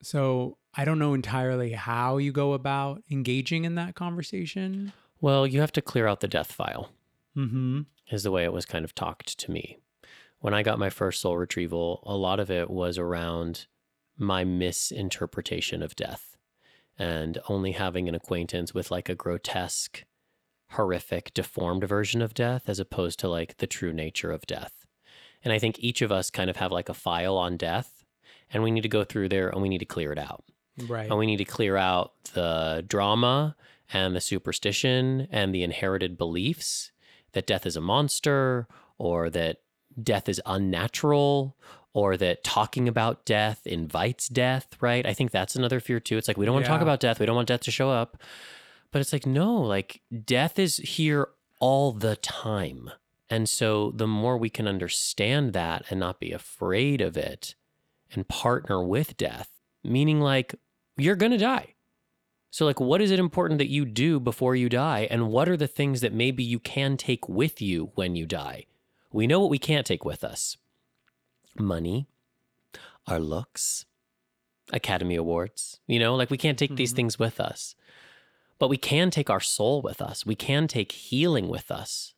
[SPEAKER 1] So I don't know entirely how you go about engaging in that conversation.
[SPEAKER 2] Well, you have to clear out the death file.
[SPEAKER 1] Mm-hmm.
[SPEAKER 2] is the way it was kind of talked to me. When I got my first soul retrieval, a lot of it was around my misinterpretation of death and only having an acquaintance with like a grotesque, horrific, deformed version of death as opposed to like the true nature of death. And I think each of us kind of have like a file on death and we need to go through there and we need to clear it out.
[SPEAKER 1] Right.
[SPEAKER 2] And we need to clear out the drama and the superstition and the inherited beliefs that death is a monster or that death is unnatural or that talking about death invites death, right? I think that's another fear too. It's like we don't want to talk about death. We don't want death to show up. But it's like, no, like death is here all the time. And so the more we can understand that and not be afraid of it and partner with death, meaning like you're going to die. So, like, what is it important that you do before you die? And what are the things that maybe you can take with you when you die? We know what we can't take with us money, our looks, Academy Awards. You know, like we can't take these
[SPEAKER 1] Mhm.
[SPEAKER 2] things with us, but we can take our soul with us. We can take healing with us.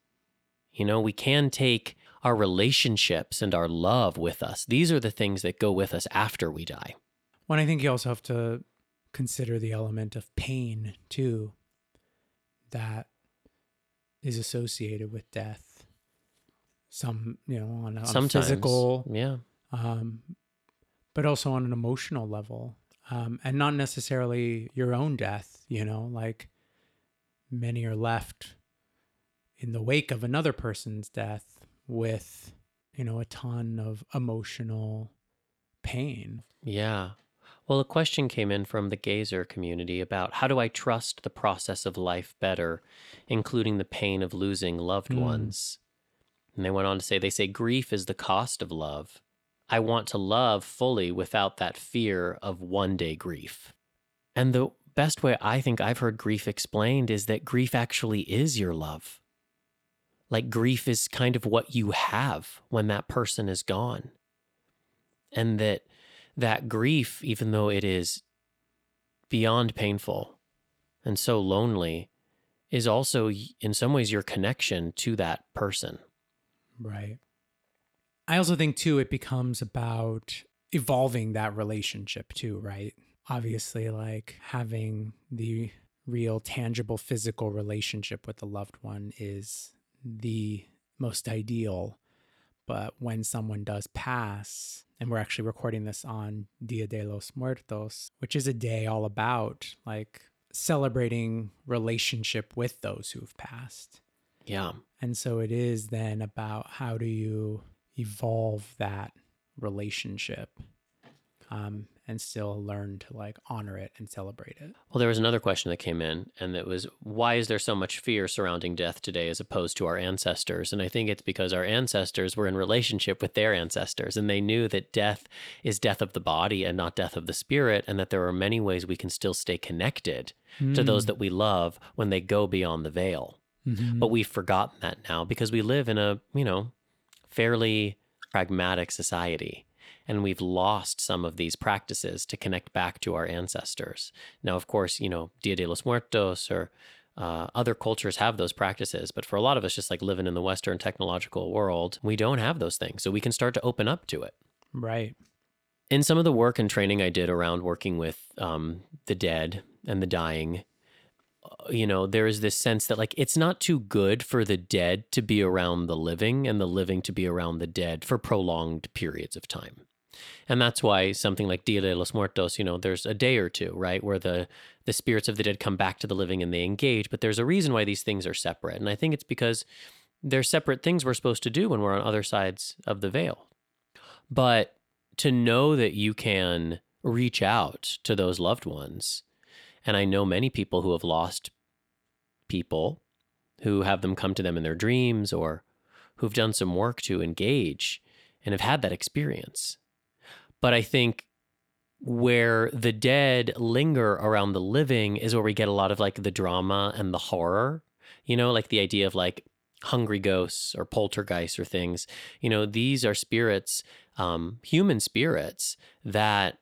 [SPEAKER 2] You know, we can take our relationships and our love with us. These are the things that go with us after we die.
[SPEAKER 1] Well, I think you also have to consider the element of pain too that is associated with death. Some, you know, on, a- on a physical,
[SPEAKER 2] yeah.
[SPEAKER 1] um, but also on an emotional level, um, and not necessarily your own death. You know, like many are left in the wake of another person's death with, you know, a ton of emotional pain.
[SPEAKER 2] Yeah. Well, a question came in from the gazer community about how do I trust the process of life better, including the pain of losing loved
[SPEAKER 1] Mm.
[SPEAKER 2] ones? And they went on to say, they say grief is the cost of love. I want to love fully without that fear of one day grief. And the best way I think I've heard grief explained is that grief actually is your love. Like grief is kind of what you have when that person is gone. And that that grief, even though it is beyond painful and so lonely, is also in some ways your connection to that person.
[SPEAKER 1] Right. I also think too it becomes about evolving that relationship too, right? Obviously like having the real tangible physical relationship with the loved one is the most ideal. But when someone does pass, and we're actually recording this on Dia de los Muertos, which is a day all about like celebrating relationship with those who've passed.
[SPEAKER 2] Yeah.
[SPEAKER 1] And so it is then about how do you evolve that relationship um, and still learn to like honor it and celebrate it.
[SPEAKER 2] Well, there was another question that came in, and it was why is there so much fear surrounding death today as opposed to our ancestors? And I think it's because our ancestors were in relationship with their ancestors, and they knew that death is death of the body and not death of the spirit, and that there are many ways we can still stay connected to those that we love when they go beyond the veil.
[SPEAKER 1] Mhm.
[SPEAKER 2] But we've forgotten that now because we live in a, you know, fairly pragmatic society. And we've lost some of these practices to connect back to our ancestors. Now, of course, you know, Dia de los Muertos or uh, other cultures have those practices. But for a lot of us, just like living in the Western technological world, we don't have those things. So we can start to open up to it
[SPEAKER 1] right.
[SPEAKER 2] in some of the work and training I did around working with um, the dead and the dying, you know, there is this sense that like it's not too good for the dead to be around the living and the living to be around the dead for prolonged periods of time. And that's why something like Dia de los Muertos, you know, there's a day or two, right, where the the spirits of the dead come back to the living and they engage. But there's a reason why these things are separate, and I think it's because they're separate things we're supposed to do when we're on other sides of the veil. But to know that you can reach out to those loved ones, and I know many people who have lost people who have them come to them in their dreams or who've done some work to engage and have had that experience. But I think where the dead linger around the living is where we get a lot of like the drama and the horror, you know, like the idea of like hungry ghosts or poltergeists or things. You know, these are spirits, um, human spirits that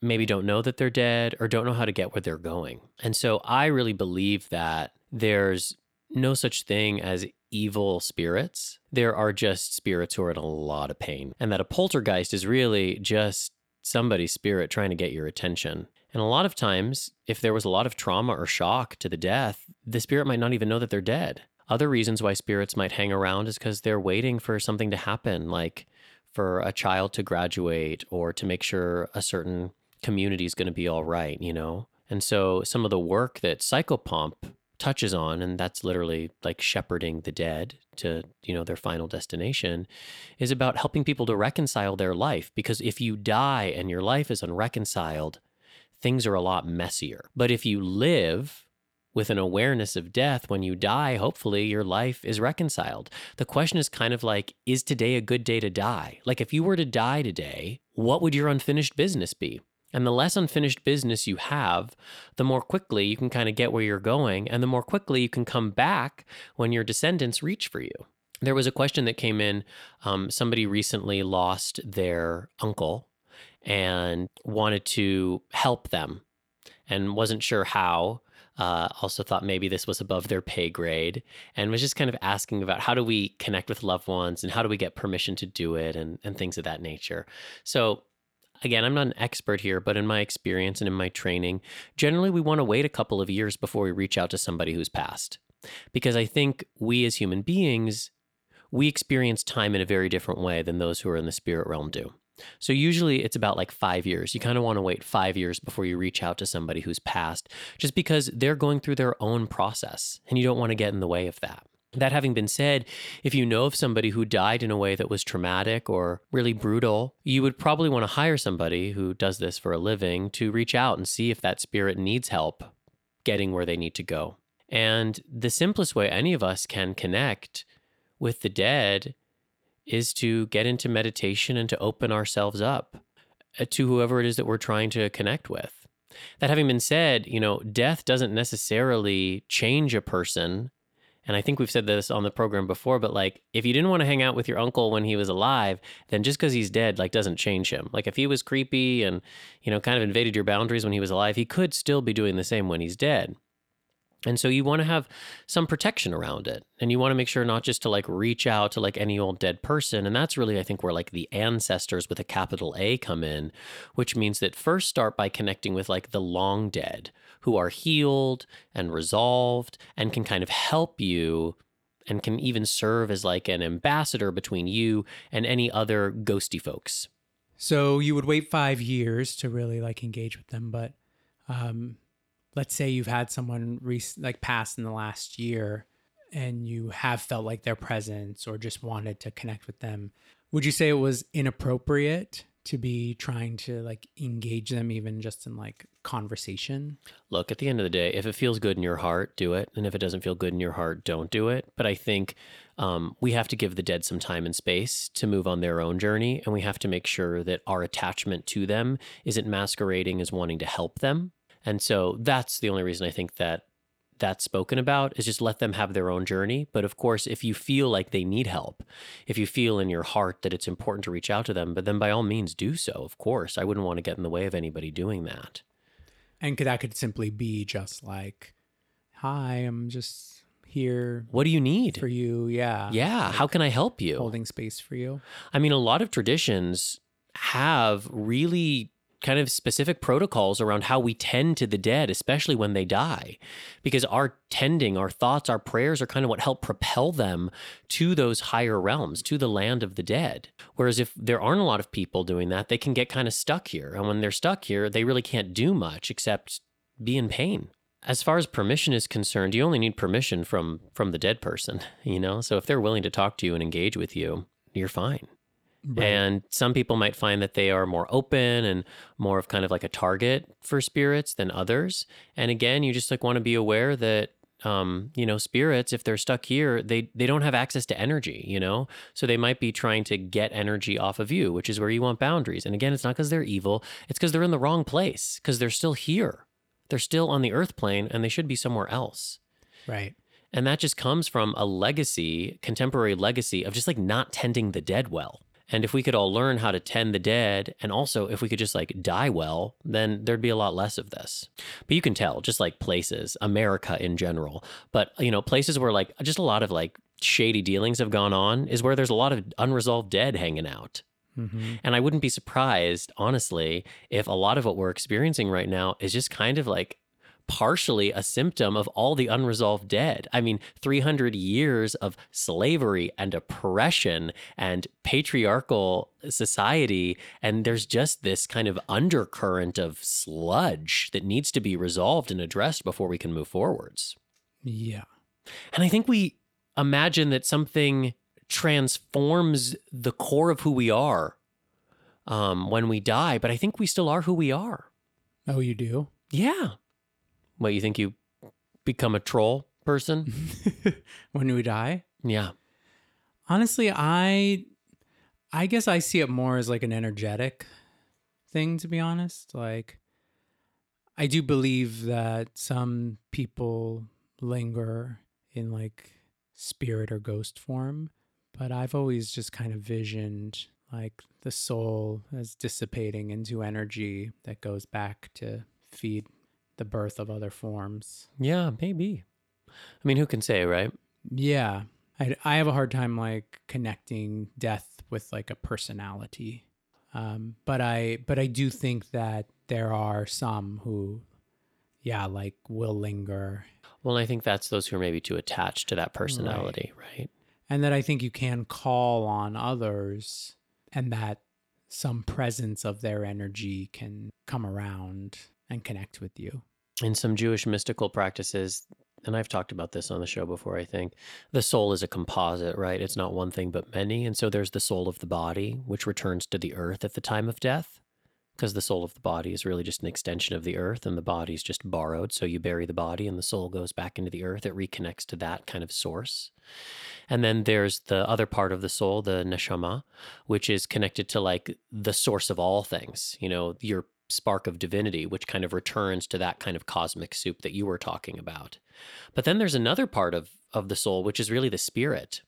[SPEAKER 2] maybe don't know that they're dead or don't know how to get where they're going. And so I really believe that there's no such thing as evil spirits. There are just spirits who are in a lot of pain. And that a poltergeist is really just somebody's spirit trying to get your attention. And a lot of times, if there was a lot of trauma or shock to the death, the spirit might not even know that they're dead. Other reasons why spirits might hang around is because they're waiting for something to happen, like for a child to graduate or to make sure a certain community is going to be all right, you know? And so some of the work that Psychopomp touches on, and that's literally like shepherding the dead to, you know, their final destination, is about helping people to reconcile their life. Because if you die and your life is unreconciled, things are a lot messier. But if you live with an awareness of death, when you die, hopefully your life is reconciled. The question is kind of like, is today a good day to die? Like, if you were to die today, what would your unfinished business be? And the less unfinished business you have, the more quickly you can kind of get where you're going, and the more quickly you can come back when your descendants reach for you. There was a question that came in. Um, somebody recently lost their uncle and wanted to help them and wasn't sure how. Uh, also thought maybe this was above their pay grade and was just kind of asking about how do we connect with loved ones and how do we get permission to do it and, and things of that nature. So again, I'm not an expert here, but in my experience and in my training, generally we want to wait a couple of years before we reach out to somebody who's passed. Because I think we as human beings, we experience time in a very different way than those who are in the spirit realm do. So usually it's about like five years. You kind of want to wait five years before you reach out to somebody who's passed, just because they're going through their own process and you don't want to get in the way of that. That having been said, if you know of somebody who died in a way that was traumatic or really brutal, you would probably want to hire somebody who does this for a living to reach out and see if that spirit needs help getting where they need to go. And the simplest way any of us can connect with the dead is to get into meditation and to open ourselves up uh, to whoever it is that we're trying to connect with. That having been said, you know, death doesn't necessarily change a person and I think we've said this on the program before, but like if you didn't want to hang out with your uncle when he was alive, then just because he's dead, like doesn't change him. Like if he was creepy and, you know, kind of invaded your boundaries when he was alive, he could still be doing the same when he's dead. And so you want to have some protection around it. And you want to make sure not just to like reach out to like any old dead person. And that's really, I think, where like the ancestors with a capital A come in, which means that first start by connecting with like the long dead who are healed and resolved and can kind of help you and can even serve as like an ambassador between you and any other ghosty folks.
[SPEAKER 1] So you would wait five years to really like engage with them, but um, let's say you've had someone re- like pass in the last year and you have felt like their presence or just wanted to connect with them would you say it was inappropriate to be trying to like engage them even just in like conversation?
[SPEAKER 2] Look at the end of the day if it feels good in your heart do it and if it doesn't feel good in your heart don't do it. But i think um, we have to give the dead some time and space to move on their own journey and we have to make sure that our attachment to them isn't masquerading as wanting to help them and so that's the only reason I think that that's spoken about is just let them have their own journey. But of course, if you feel like they need help, if you feel in your heart that it's important to reach out to them, but then by all means do so. Of course, I wouldn't want to get in the way of anybody doing that.
[SPEAKER 1] And could, that could simply be just like, hi, I'm just here.
[SPEAKER 2] What do you need?
[SPEAKER 1] For you. Yeah.
[SPEAKER 2] Yeah. Like How can I help you?
[SPEAKER 1] Holding space for you.
[SPEAKER 2] I mean, a lot of traditions have really kind of specific protocols around how we tend to the dead, especially when they die, because our tending, our thoughts, our prayers are kind of what help propel them to those higher realms, to the land of the dead. Whereas if there aren't a lot of people doing that, they can get kind of stuck here. And when they're stuck here, they really can't do much except be in pain. as far as permission is concerned, you only need permission from from the dead person, you know? So if they're willing to talk to you and engage with you, you're fine. And some people might find that they are more open and more of kind of like a target for spirits than others. And again, you just like want to be aware that um, you know, spirits, if they're stuck here, they they don't have access to energy, you know? So they might be trying to get energy off of you, which is where you want boundaries. And again, it's not because they're evil, it's because they're in the wrong place, because they're still here. They're still on the earth plane and they should be somewhere else.
[SPEAKER 1] Right.
[SPEAKER 2] And that just comes from a legacy, contemporary legacy of just like not tending the dead well. And if we could all learn how to tend the dead, and also if we could just like die well, then there'd be a lot less of this. But you can tell, just like places, America in general, but you know, places where like just a lot of like shady dealings have gone on is where there's a lot of unresolved dead hanging out.
[SPEAKER 1] Mm-hmm.
[SPEAKER 2] And I wouldn't be surprised, honestly, if a lot of what we're experiencing right now is just kind of like partially a symptom of all the unresolved dead. I mean, 300 years of slavery and oppression and patriarchal society. And there's just this kind of undercurrent of sludge that needs to be resolved and addressed before we can move forwards.
[SPEAKER 1] Yeah.
[SPEAKER 2] And I think we imagine that something transforms the core of who we are um, when we die, but I think we still are who we are.
[SPEAKER 1] Oh, you do?
[SPEAKER 2] Yeah. What, you think you become a troll person?
[SPEAKER 1] when we die?
[SPEAKER 2] yeah.
[SPEAKER 1] Honestly, I I guess I see it more as like an energetic thing to be honest. Like I do believe that some people linger in like spirit or ghost form, but I've always just kind of visioned like the soul as dissipating into energy that goes back to feed the birth of other forms.
[SPEAKER 2] Yeah, maybe. I mean, who can say, right?
[SPEAKER 1] Yeah. I, I have a hard time like connecting death with like a personality. Um, but I but I do think that there are some who yeah, like will linger
[SPEAKER 2] Well, I think that's those who are maybe too attached to that personality, right?
[SPEAKER 1] and that I think you can call on others and that some presence of their energy can come around and connect with you.
[SPEAKER 2] In some Jewish mystical practices, and I've talked about this on the show before, I think, the soul is a composite, right? It's not one thing but many. And so there's the soul of the body, which returns to the earth at the time of death, because the soul of the body is really just an extension of the earth, and the body's just borrowed. So you bury the body, and the soul goes back into the earth. It reconnects to that kind of source. And then there's the other part of the soul, the neshama, which is connected to like the source of all things, you know, your spark of divinity, which kind of returns to that kind of cosmic soup that you were talking about. But then there's another part of, of the soul, which is really the spirit,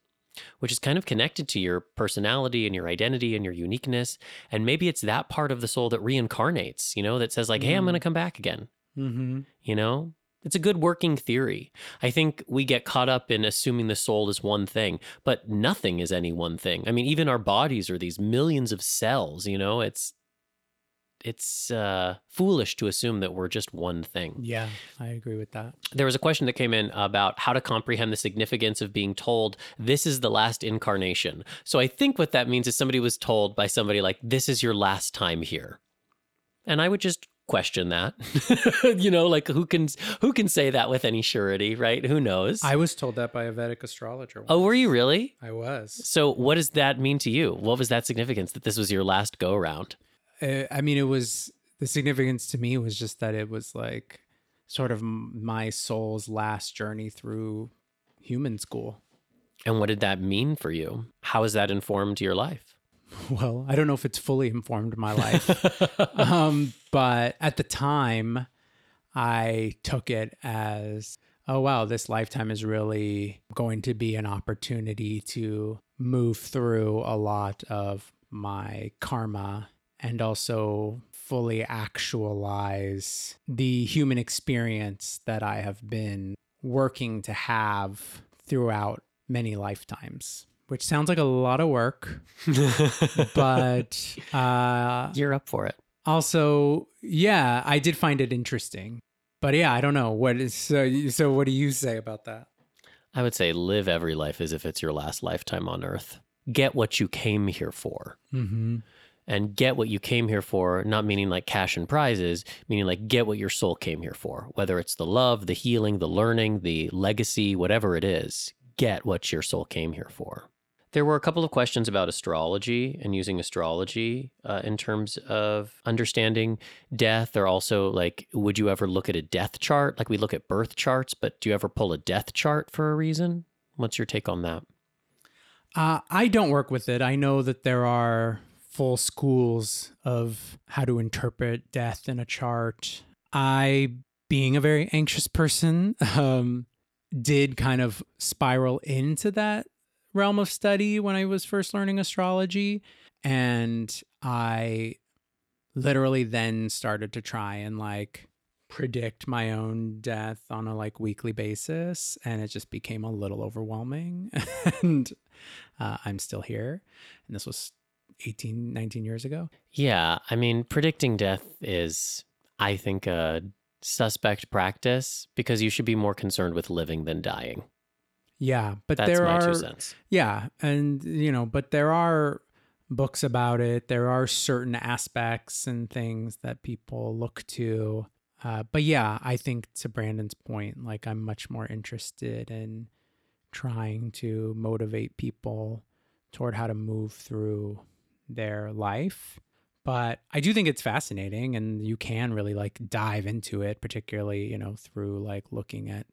[SPEAKER 2] which is kind of connected to your personality and your identity and your uniqueness. And maybe it's that part of the soul that reincarnates, you know, that says, like, hey, I'm
[SPEAKER 1] Mm.
[SPEAKER 2] going to come back again,
[SPEAKER 1] Mm-hmm.
[SPEAKER 2] you know? It's a good working theory. I think we get caught up in assuming the soul is one thing, but nothing is any one thing. I mean, even our bodies are these millions of cells, you know? It's it's uh, foolish to assume that we're just one thing.
[SPEAKER 1] Yeah, I agree with that.
[SPEAKER 2] There was a question that came in about how to comprehend the significance of being told this is the last incarnation. So I think what that means is somebody was told by somebody like this is your last time here. And I would just question that. you know, like who can who can say that with any surety, right? Who knows?
[SPEAKER 1] I was told that by a Vedic astrologer.
[SPEAKER 2] oh, were you really?
[SPEAKER 1] I was.
[SPEAKER 2] So what does that mean to you? What was that significance that this was your last go round?
[SPEAKER 1] Uh, I mean, it was the significance to me was just that it was like sort of my soul's last journey through human school.
[SPEAKER 2] And what did that mean for you? How has that informed your life?
[SPEAKER 1] Well, I don't know if it's fully informed my life, um, but at the time, I took it as, oh wow, this lifetime is really going to be an opportunity to move through a lot of my karma and also fully actualize the human experience that I have been working to have throughout many lifetimes, which sounds like a lot of work, but uh,
[SPEAKER 2] You're up for it.
[SPEAKER 1] also, yeah, I did find it interesting. But yeah, I don't know what is so. So, what do you say about that?
[SPEAKER 2] I would say live every life as if it's your last lifetime on earth. Get what you came here for.
[SPEAKER 1] Mm-hmm.
[SPEAKER 2] And get what you came here for, not meaning like cash and prizes, meaning like get what your soul came here for, whether it's the love, the healing, the learning, the legacy, whatever it is, get what your soul came here for. There were a couple of questions about astrology and using astrology uh, in terms of understanding death, or also like, would you ever look at a death chart? Like we look at birth charts, but do you ever pull a death chart for a reason? What's your take on that?
[SPEAKER 1] Uh, I don't work with it. I know that there are full schools of how to interpret death in a chart. I, being a very anxious person, um, did kind of spiral into that realm of study when I was first learning astrology. And I literally then started to try and like predict my own death on a like weekly basis. And it just became a little overwhelming. and uh, I'm still here. And this was 18, 19 years ago.
[SPEAKER 2] Yeah. I mean, predicting death is, I think, a suspect practice because you should be more concerned with living than dying.
[SPEAKER 1] Yeah. But
[SPEAKER 2] That's
[SPEAKER 1] there
[SPEAKER 2] my
[SPEAKER 1] are,
[SPEAKER 2] two cents.
[SPEAKER 1] yeah. And, you know, but there are books about it. There are certain aspects and things that people look to. Uh, but yeah, I think to Brandon's point, like I'm much more interested in trying to motivate people toward how to move through their life. But I do think it's fascinating and you can really like dive into it, particularly, you know, through like looking at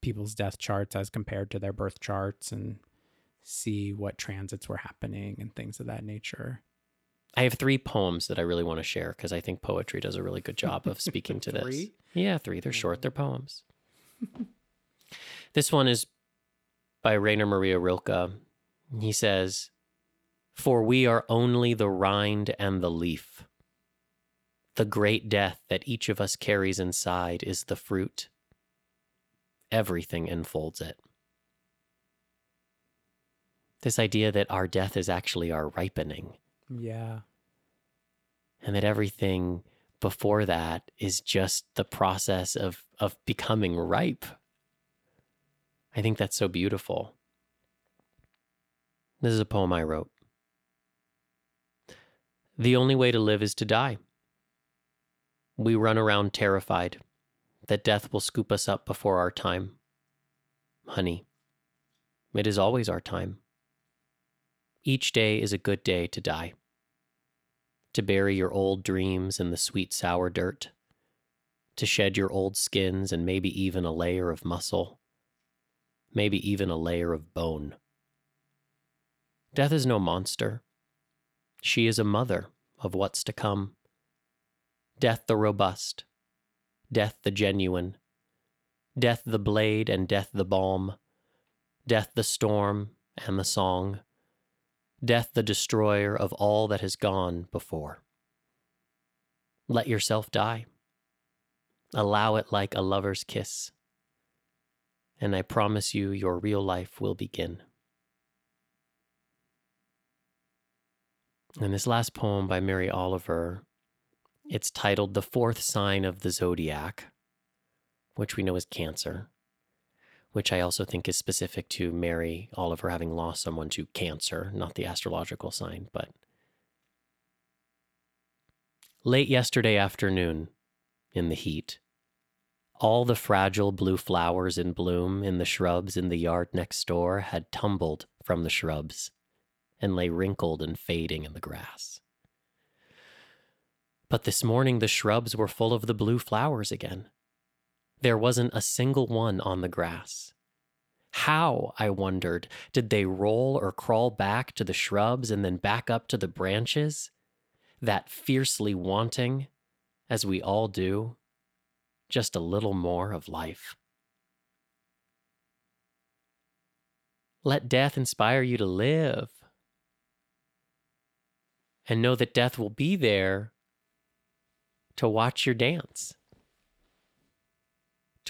[SPEAKER 1] people's death charts as compared to their birth charts and see what transits were happening and things of that nature.
[SPEAKER 2] I have three poems that I really want to share because I think poetry does a really good job of speaking to this. Yeah, three. They're short, they're mm-hmm. poems. this one is by Rainer Maria Rilke. He says, For we are only the rind and the leaf. The great death that each of us carries inside is the fruit. Everything enfolds it. This idea that our death is actually our ripening
[SPEAKER 1] Yeah.
[SPEAKER 2] and that everything before that is just the process of of becoming ripe. I think that's so beautiful. This is a poem I wrote. The only way to live is to die. We run around terrified that death will scoop us up before our time. Honey, it is always our time. Each day is a good day to die to bury your old dreams in the sweet sour dirt, to shed your old skins and maybe even a layer of muscle, maybe even a layer of bone. Death is no monster. She is a mother of what's to come. Death the robust, death the genuine, death the blade and death the balm, death the storm and the song death the destroyer of all that has gone before. Let yourself die. Allow it like a lover's kiss. And I promise you, your real life will begin. And this last poem by Mary Oliver, it's titled The Fourth Sign of the Zodiac, which we know is Cancer which I also think is specific to Mary Oliver having lost someone to cancer, not the astrological sign, but late yesterday afternoon in the heat. All the fragile blue flowers in bloom in the shrubs in the yard next door had tumbled from the shrubs and lay wrinkled and fading in the grass. But this morning the shrubs were full of the blue flowers again. There wasn't a single one on the grass. How, I wondered, did they roll or crawl back to the shrubs and then back up to the branches? That fiercely wanting, as we all do, just a little more of life. Let death inspire you to live. And know that death will be there to watch your dance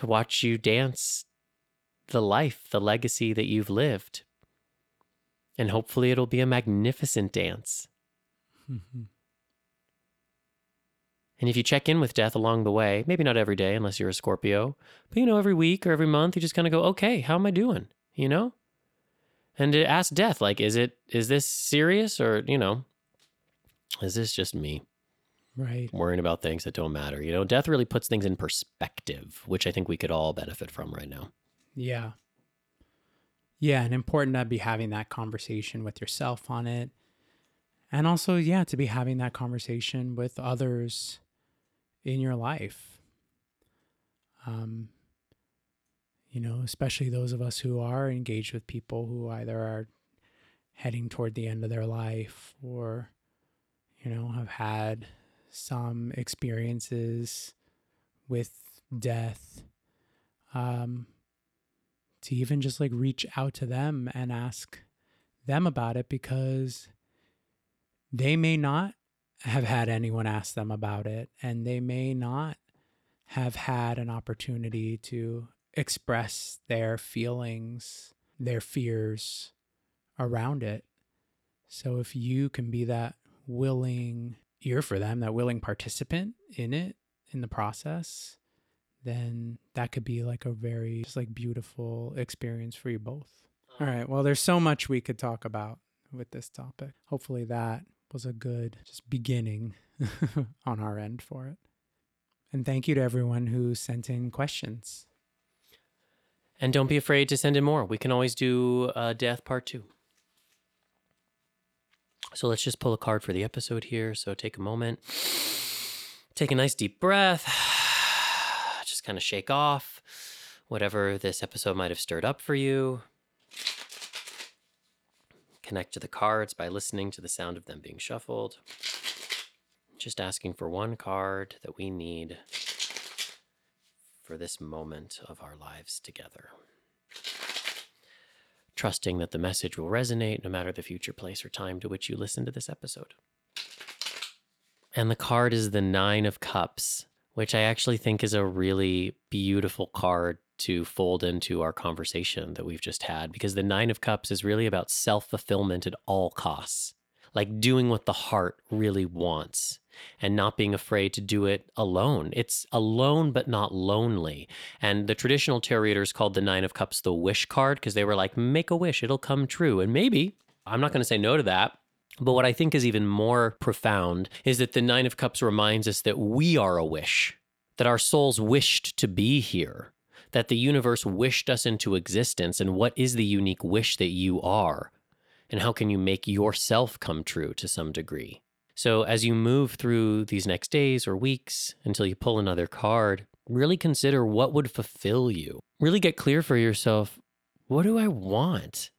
[SPEAKER 2] to watch you dance the life, the legacy that you've lived. And hopefully it'll be a magnificent dance.
[SPEAKER 1] Mm-hmm.
[SPEAKER 2] And if you check in with death along the way, maybe not every day unless you're a Scorpio, but you know, every week or every month, you just kind of go, okay, how am I doing? You know? And to ask death, like, is it, is this serious or, you know, Is this just me
[SPEAKER 1] Right.
[SPEAKER 2] worrying about things that don't matter? You know, death really puts things in perspective, which I think we could all benefit from right now.
[SPEAKER 1] Yeah. Yeah, and important to be having that conversation with yourself on it. And also, yeah, to be having that conversation with others in your life. Um, you know, especially those of us who are engaged with people who either are heading toward the end of their life or, you know, have had some experiences with death. Um, to even just like reach out to them and ask them about it because they may not have had anyone ask them about it and they may not have had an opportunity to express their feelings, their fears around it. So if you can be that willing ear for them, that willing participant in it, in the process, then that could be like a very just like beautiful experience for you both. All right. Well, there's so much we could talk about with this topic. Hopefully that was a good just beginning on our end for it. And thank you to everyone who sent in questions.
[SPEAKER 2] And don't be afraid to send in more. We can always do uh, death part two. So let's just pull a card for the episode here. So take a moment, take a nice deep breath, just kind of shake off whatever this episode might have stirred up for you. Connect to the cards by listening to the sound of them being shuffled. Just asking for one card that we need for this moment of our lives together. Trusting that the message will resonate no matter the future place or time to which you listen to this episode. And the card is the Nine of Cups, which I actually think is a really beautiful card to fold into our conversation that we've just had because the Nine of Cups is really about self fulfillment at all costs, like doing what the heart really wants and not being afraid to do it alone. It's alone but not lonely. And the traditional tarot readers called the Nine of Cups the wish card because they were like, make a wish, it'll come true. And maybe, I'm not going to say no to that. But what I think is even more profound is that the Nine of Cups reminds us that we are a wish, that our souls wished to be here, that the universe wished us into existence. And what is the unique wish that you are? And how can you make yourself come true to some degree? So, as you move through these next days or weeks until you pull another card, really consider what would fulfill you. Really get clear for yourself what do I want?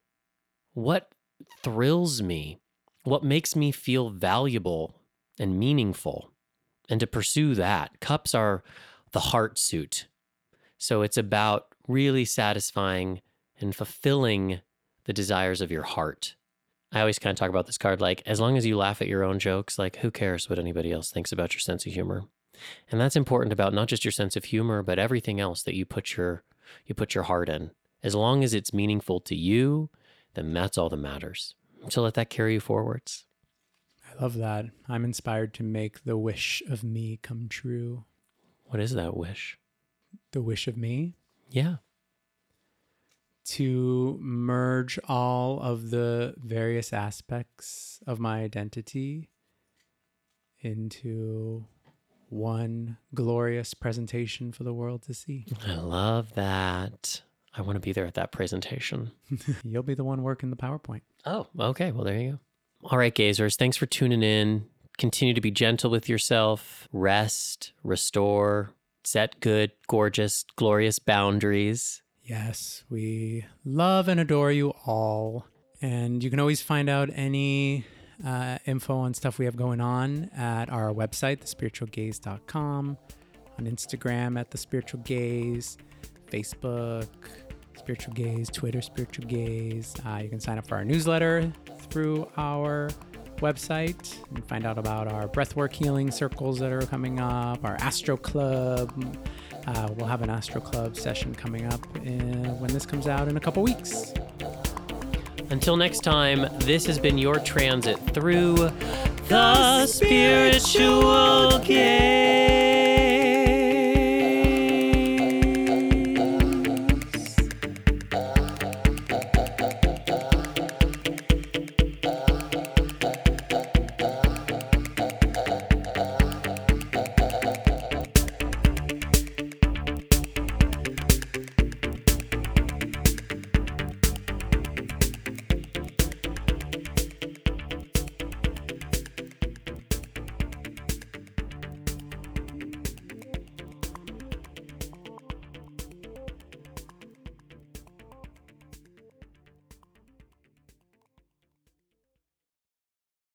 [SPEAKER 2] What thrills me? What makes me feel valuable and meaningful? And to pursue that, cups are the heart suit. So, it's about really satisfying and fulfilling the desires of your heart. I always kind of talk about this card like, as long as you laugh at your own jokes, like, who cares what anybody else thinks about your sense of humor? And that's important about not just your sense of humor, but everything else that you put your you put your heart in. As long as it's meaningful to you, then that's all that matters. So let that carry you forwards.
[SPEAKER 1] I love that. I'm inspired to make the wish of me come true.
[SPEAKER 2] What is that wish?
[SPEAKER 1] The wish of me
[SPEAKER 2] Yeah.
[SPEAKER 1] To merge all of the various aspects of my identity into one glorious presentation for the world to see.
[SPEAKER 2] I love that. I want to be there at that presentation.
[SPEAKER 1] You'll be the one working the PowerPoint.
[SPEAKER 2] Oh, okay. Well, there you go. All right, gazers, thanks for tuning in. Continue to be gentle with yourself, rest, restore, set good, gorgeous, glorious boundaries.
[SPEAKER 1] Yes, we love and adore you all. And you can always find out any uh, info on stuff we have going on at our website, thespiritualgaze.com, on Instagram at The Spiritual Gaze, Facebook, Spiritual Gaze, Twitter, Spiritual Gaze. Uh, you can sign up for our newsletter through our website and find out about our breathwork healing circles that are coming up, our Astro Club. Uh, we'll have an Astro Club session coming up in, when this comes out in a couple weeks.
[SPEAKER 2] Until next time, this has been your transit through the spiritual gaze.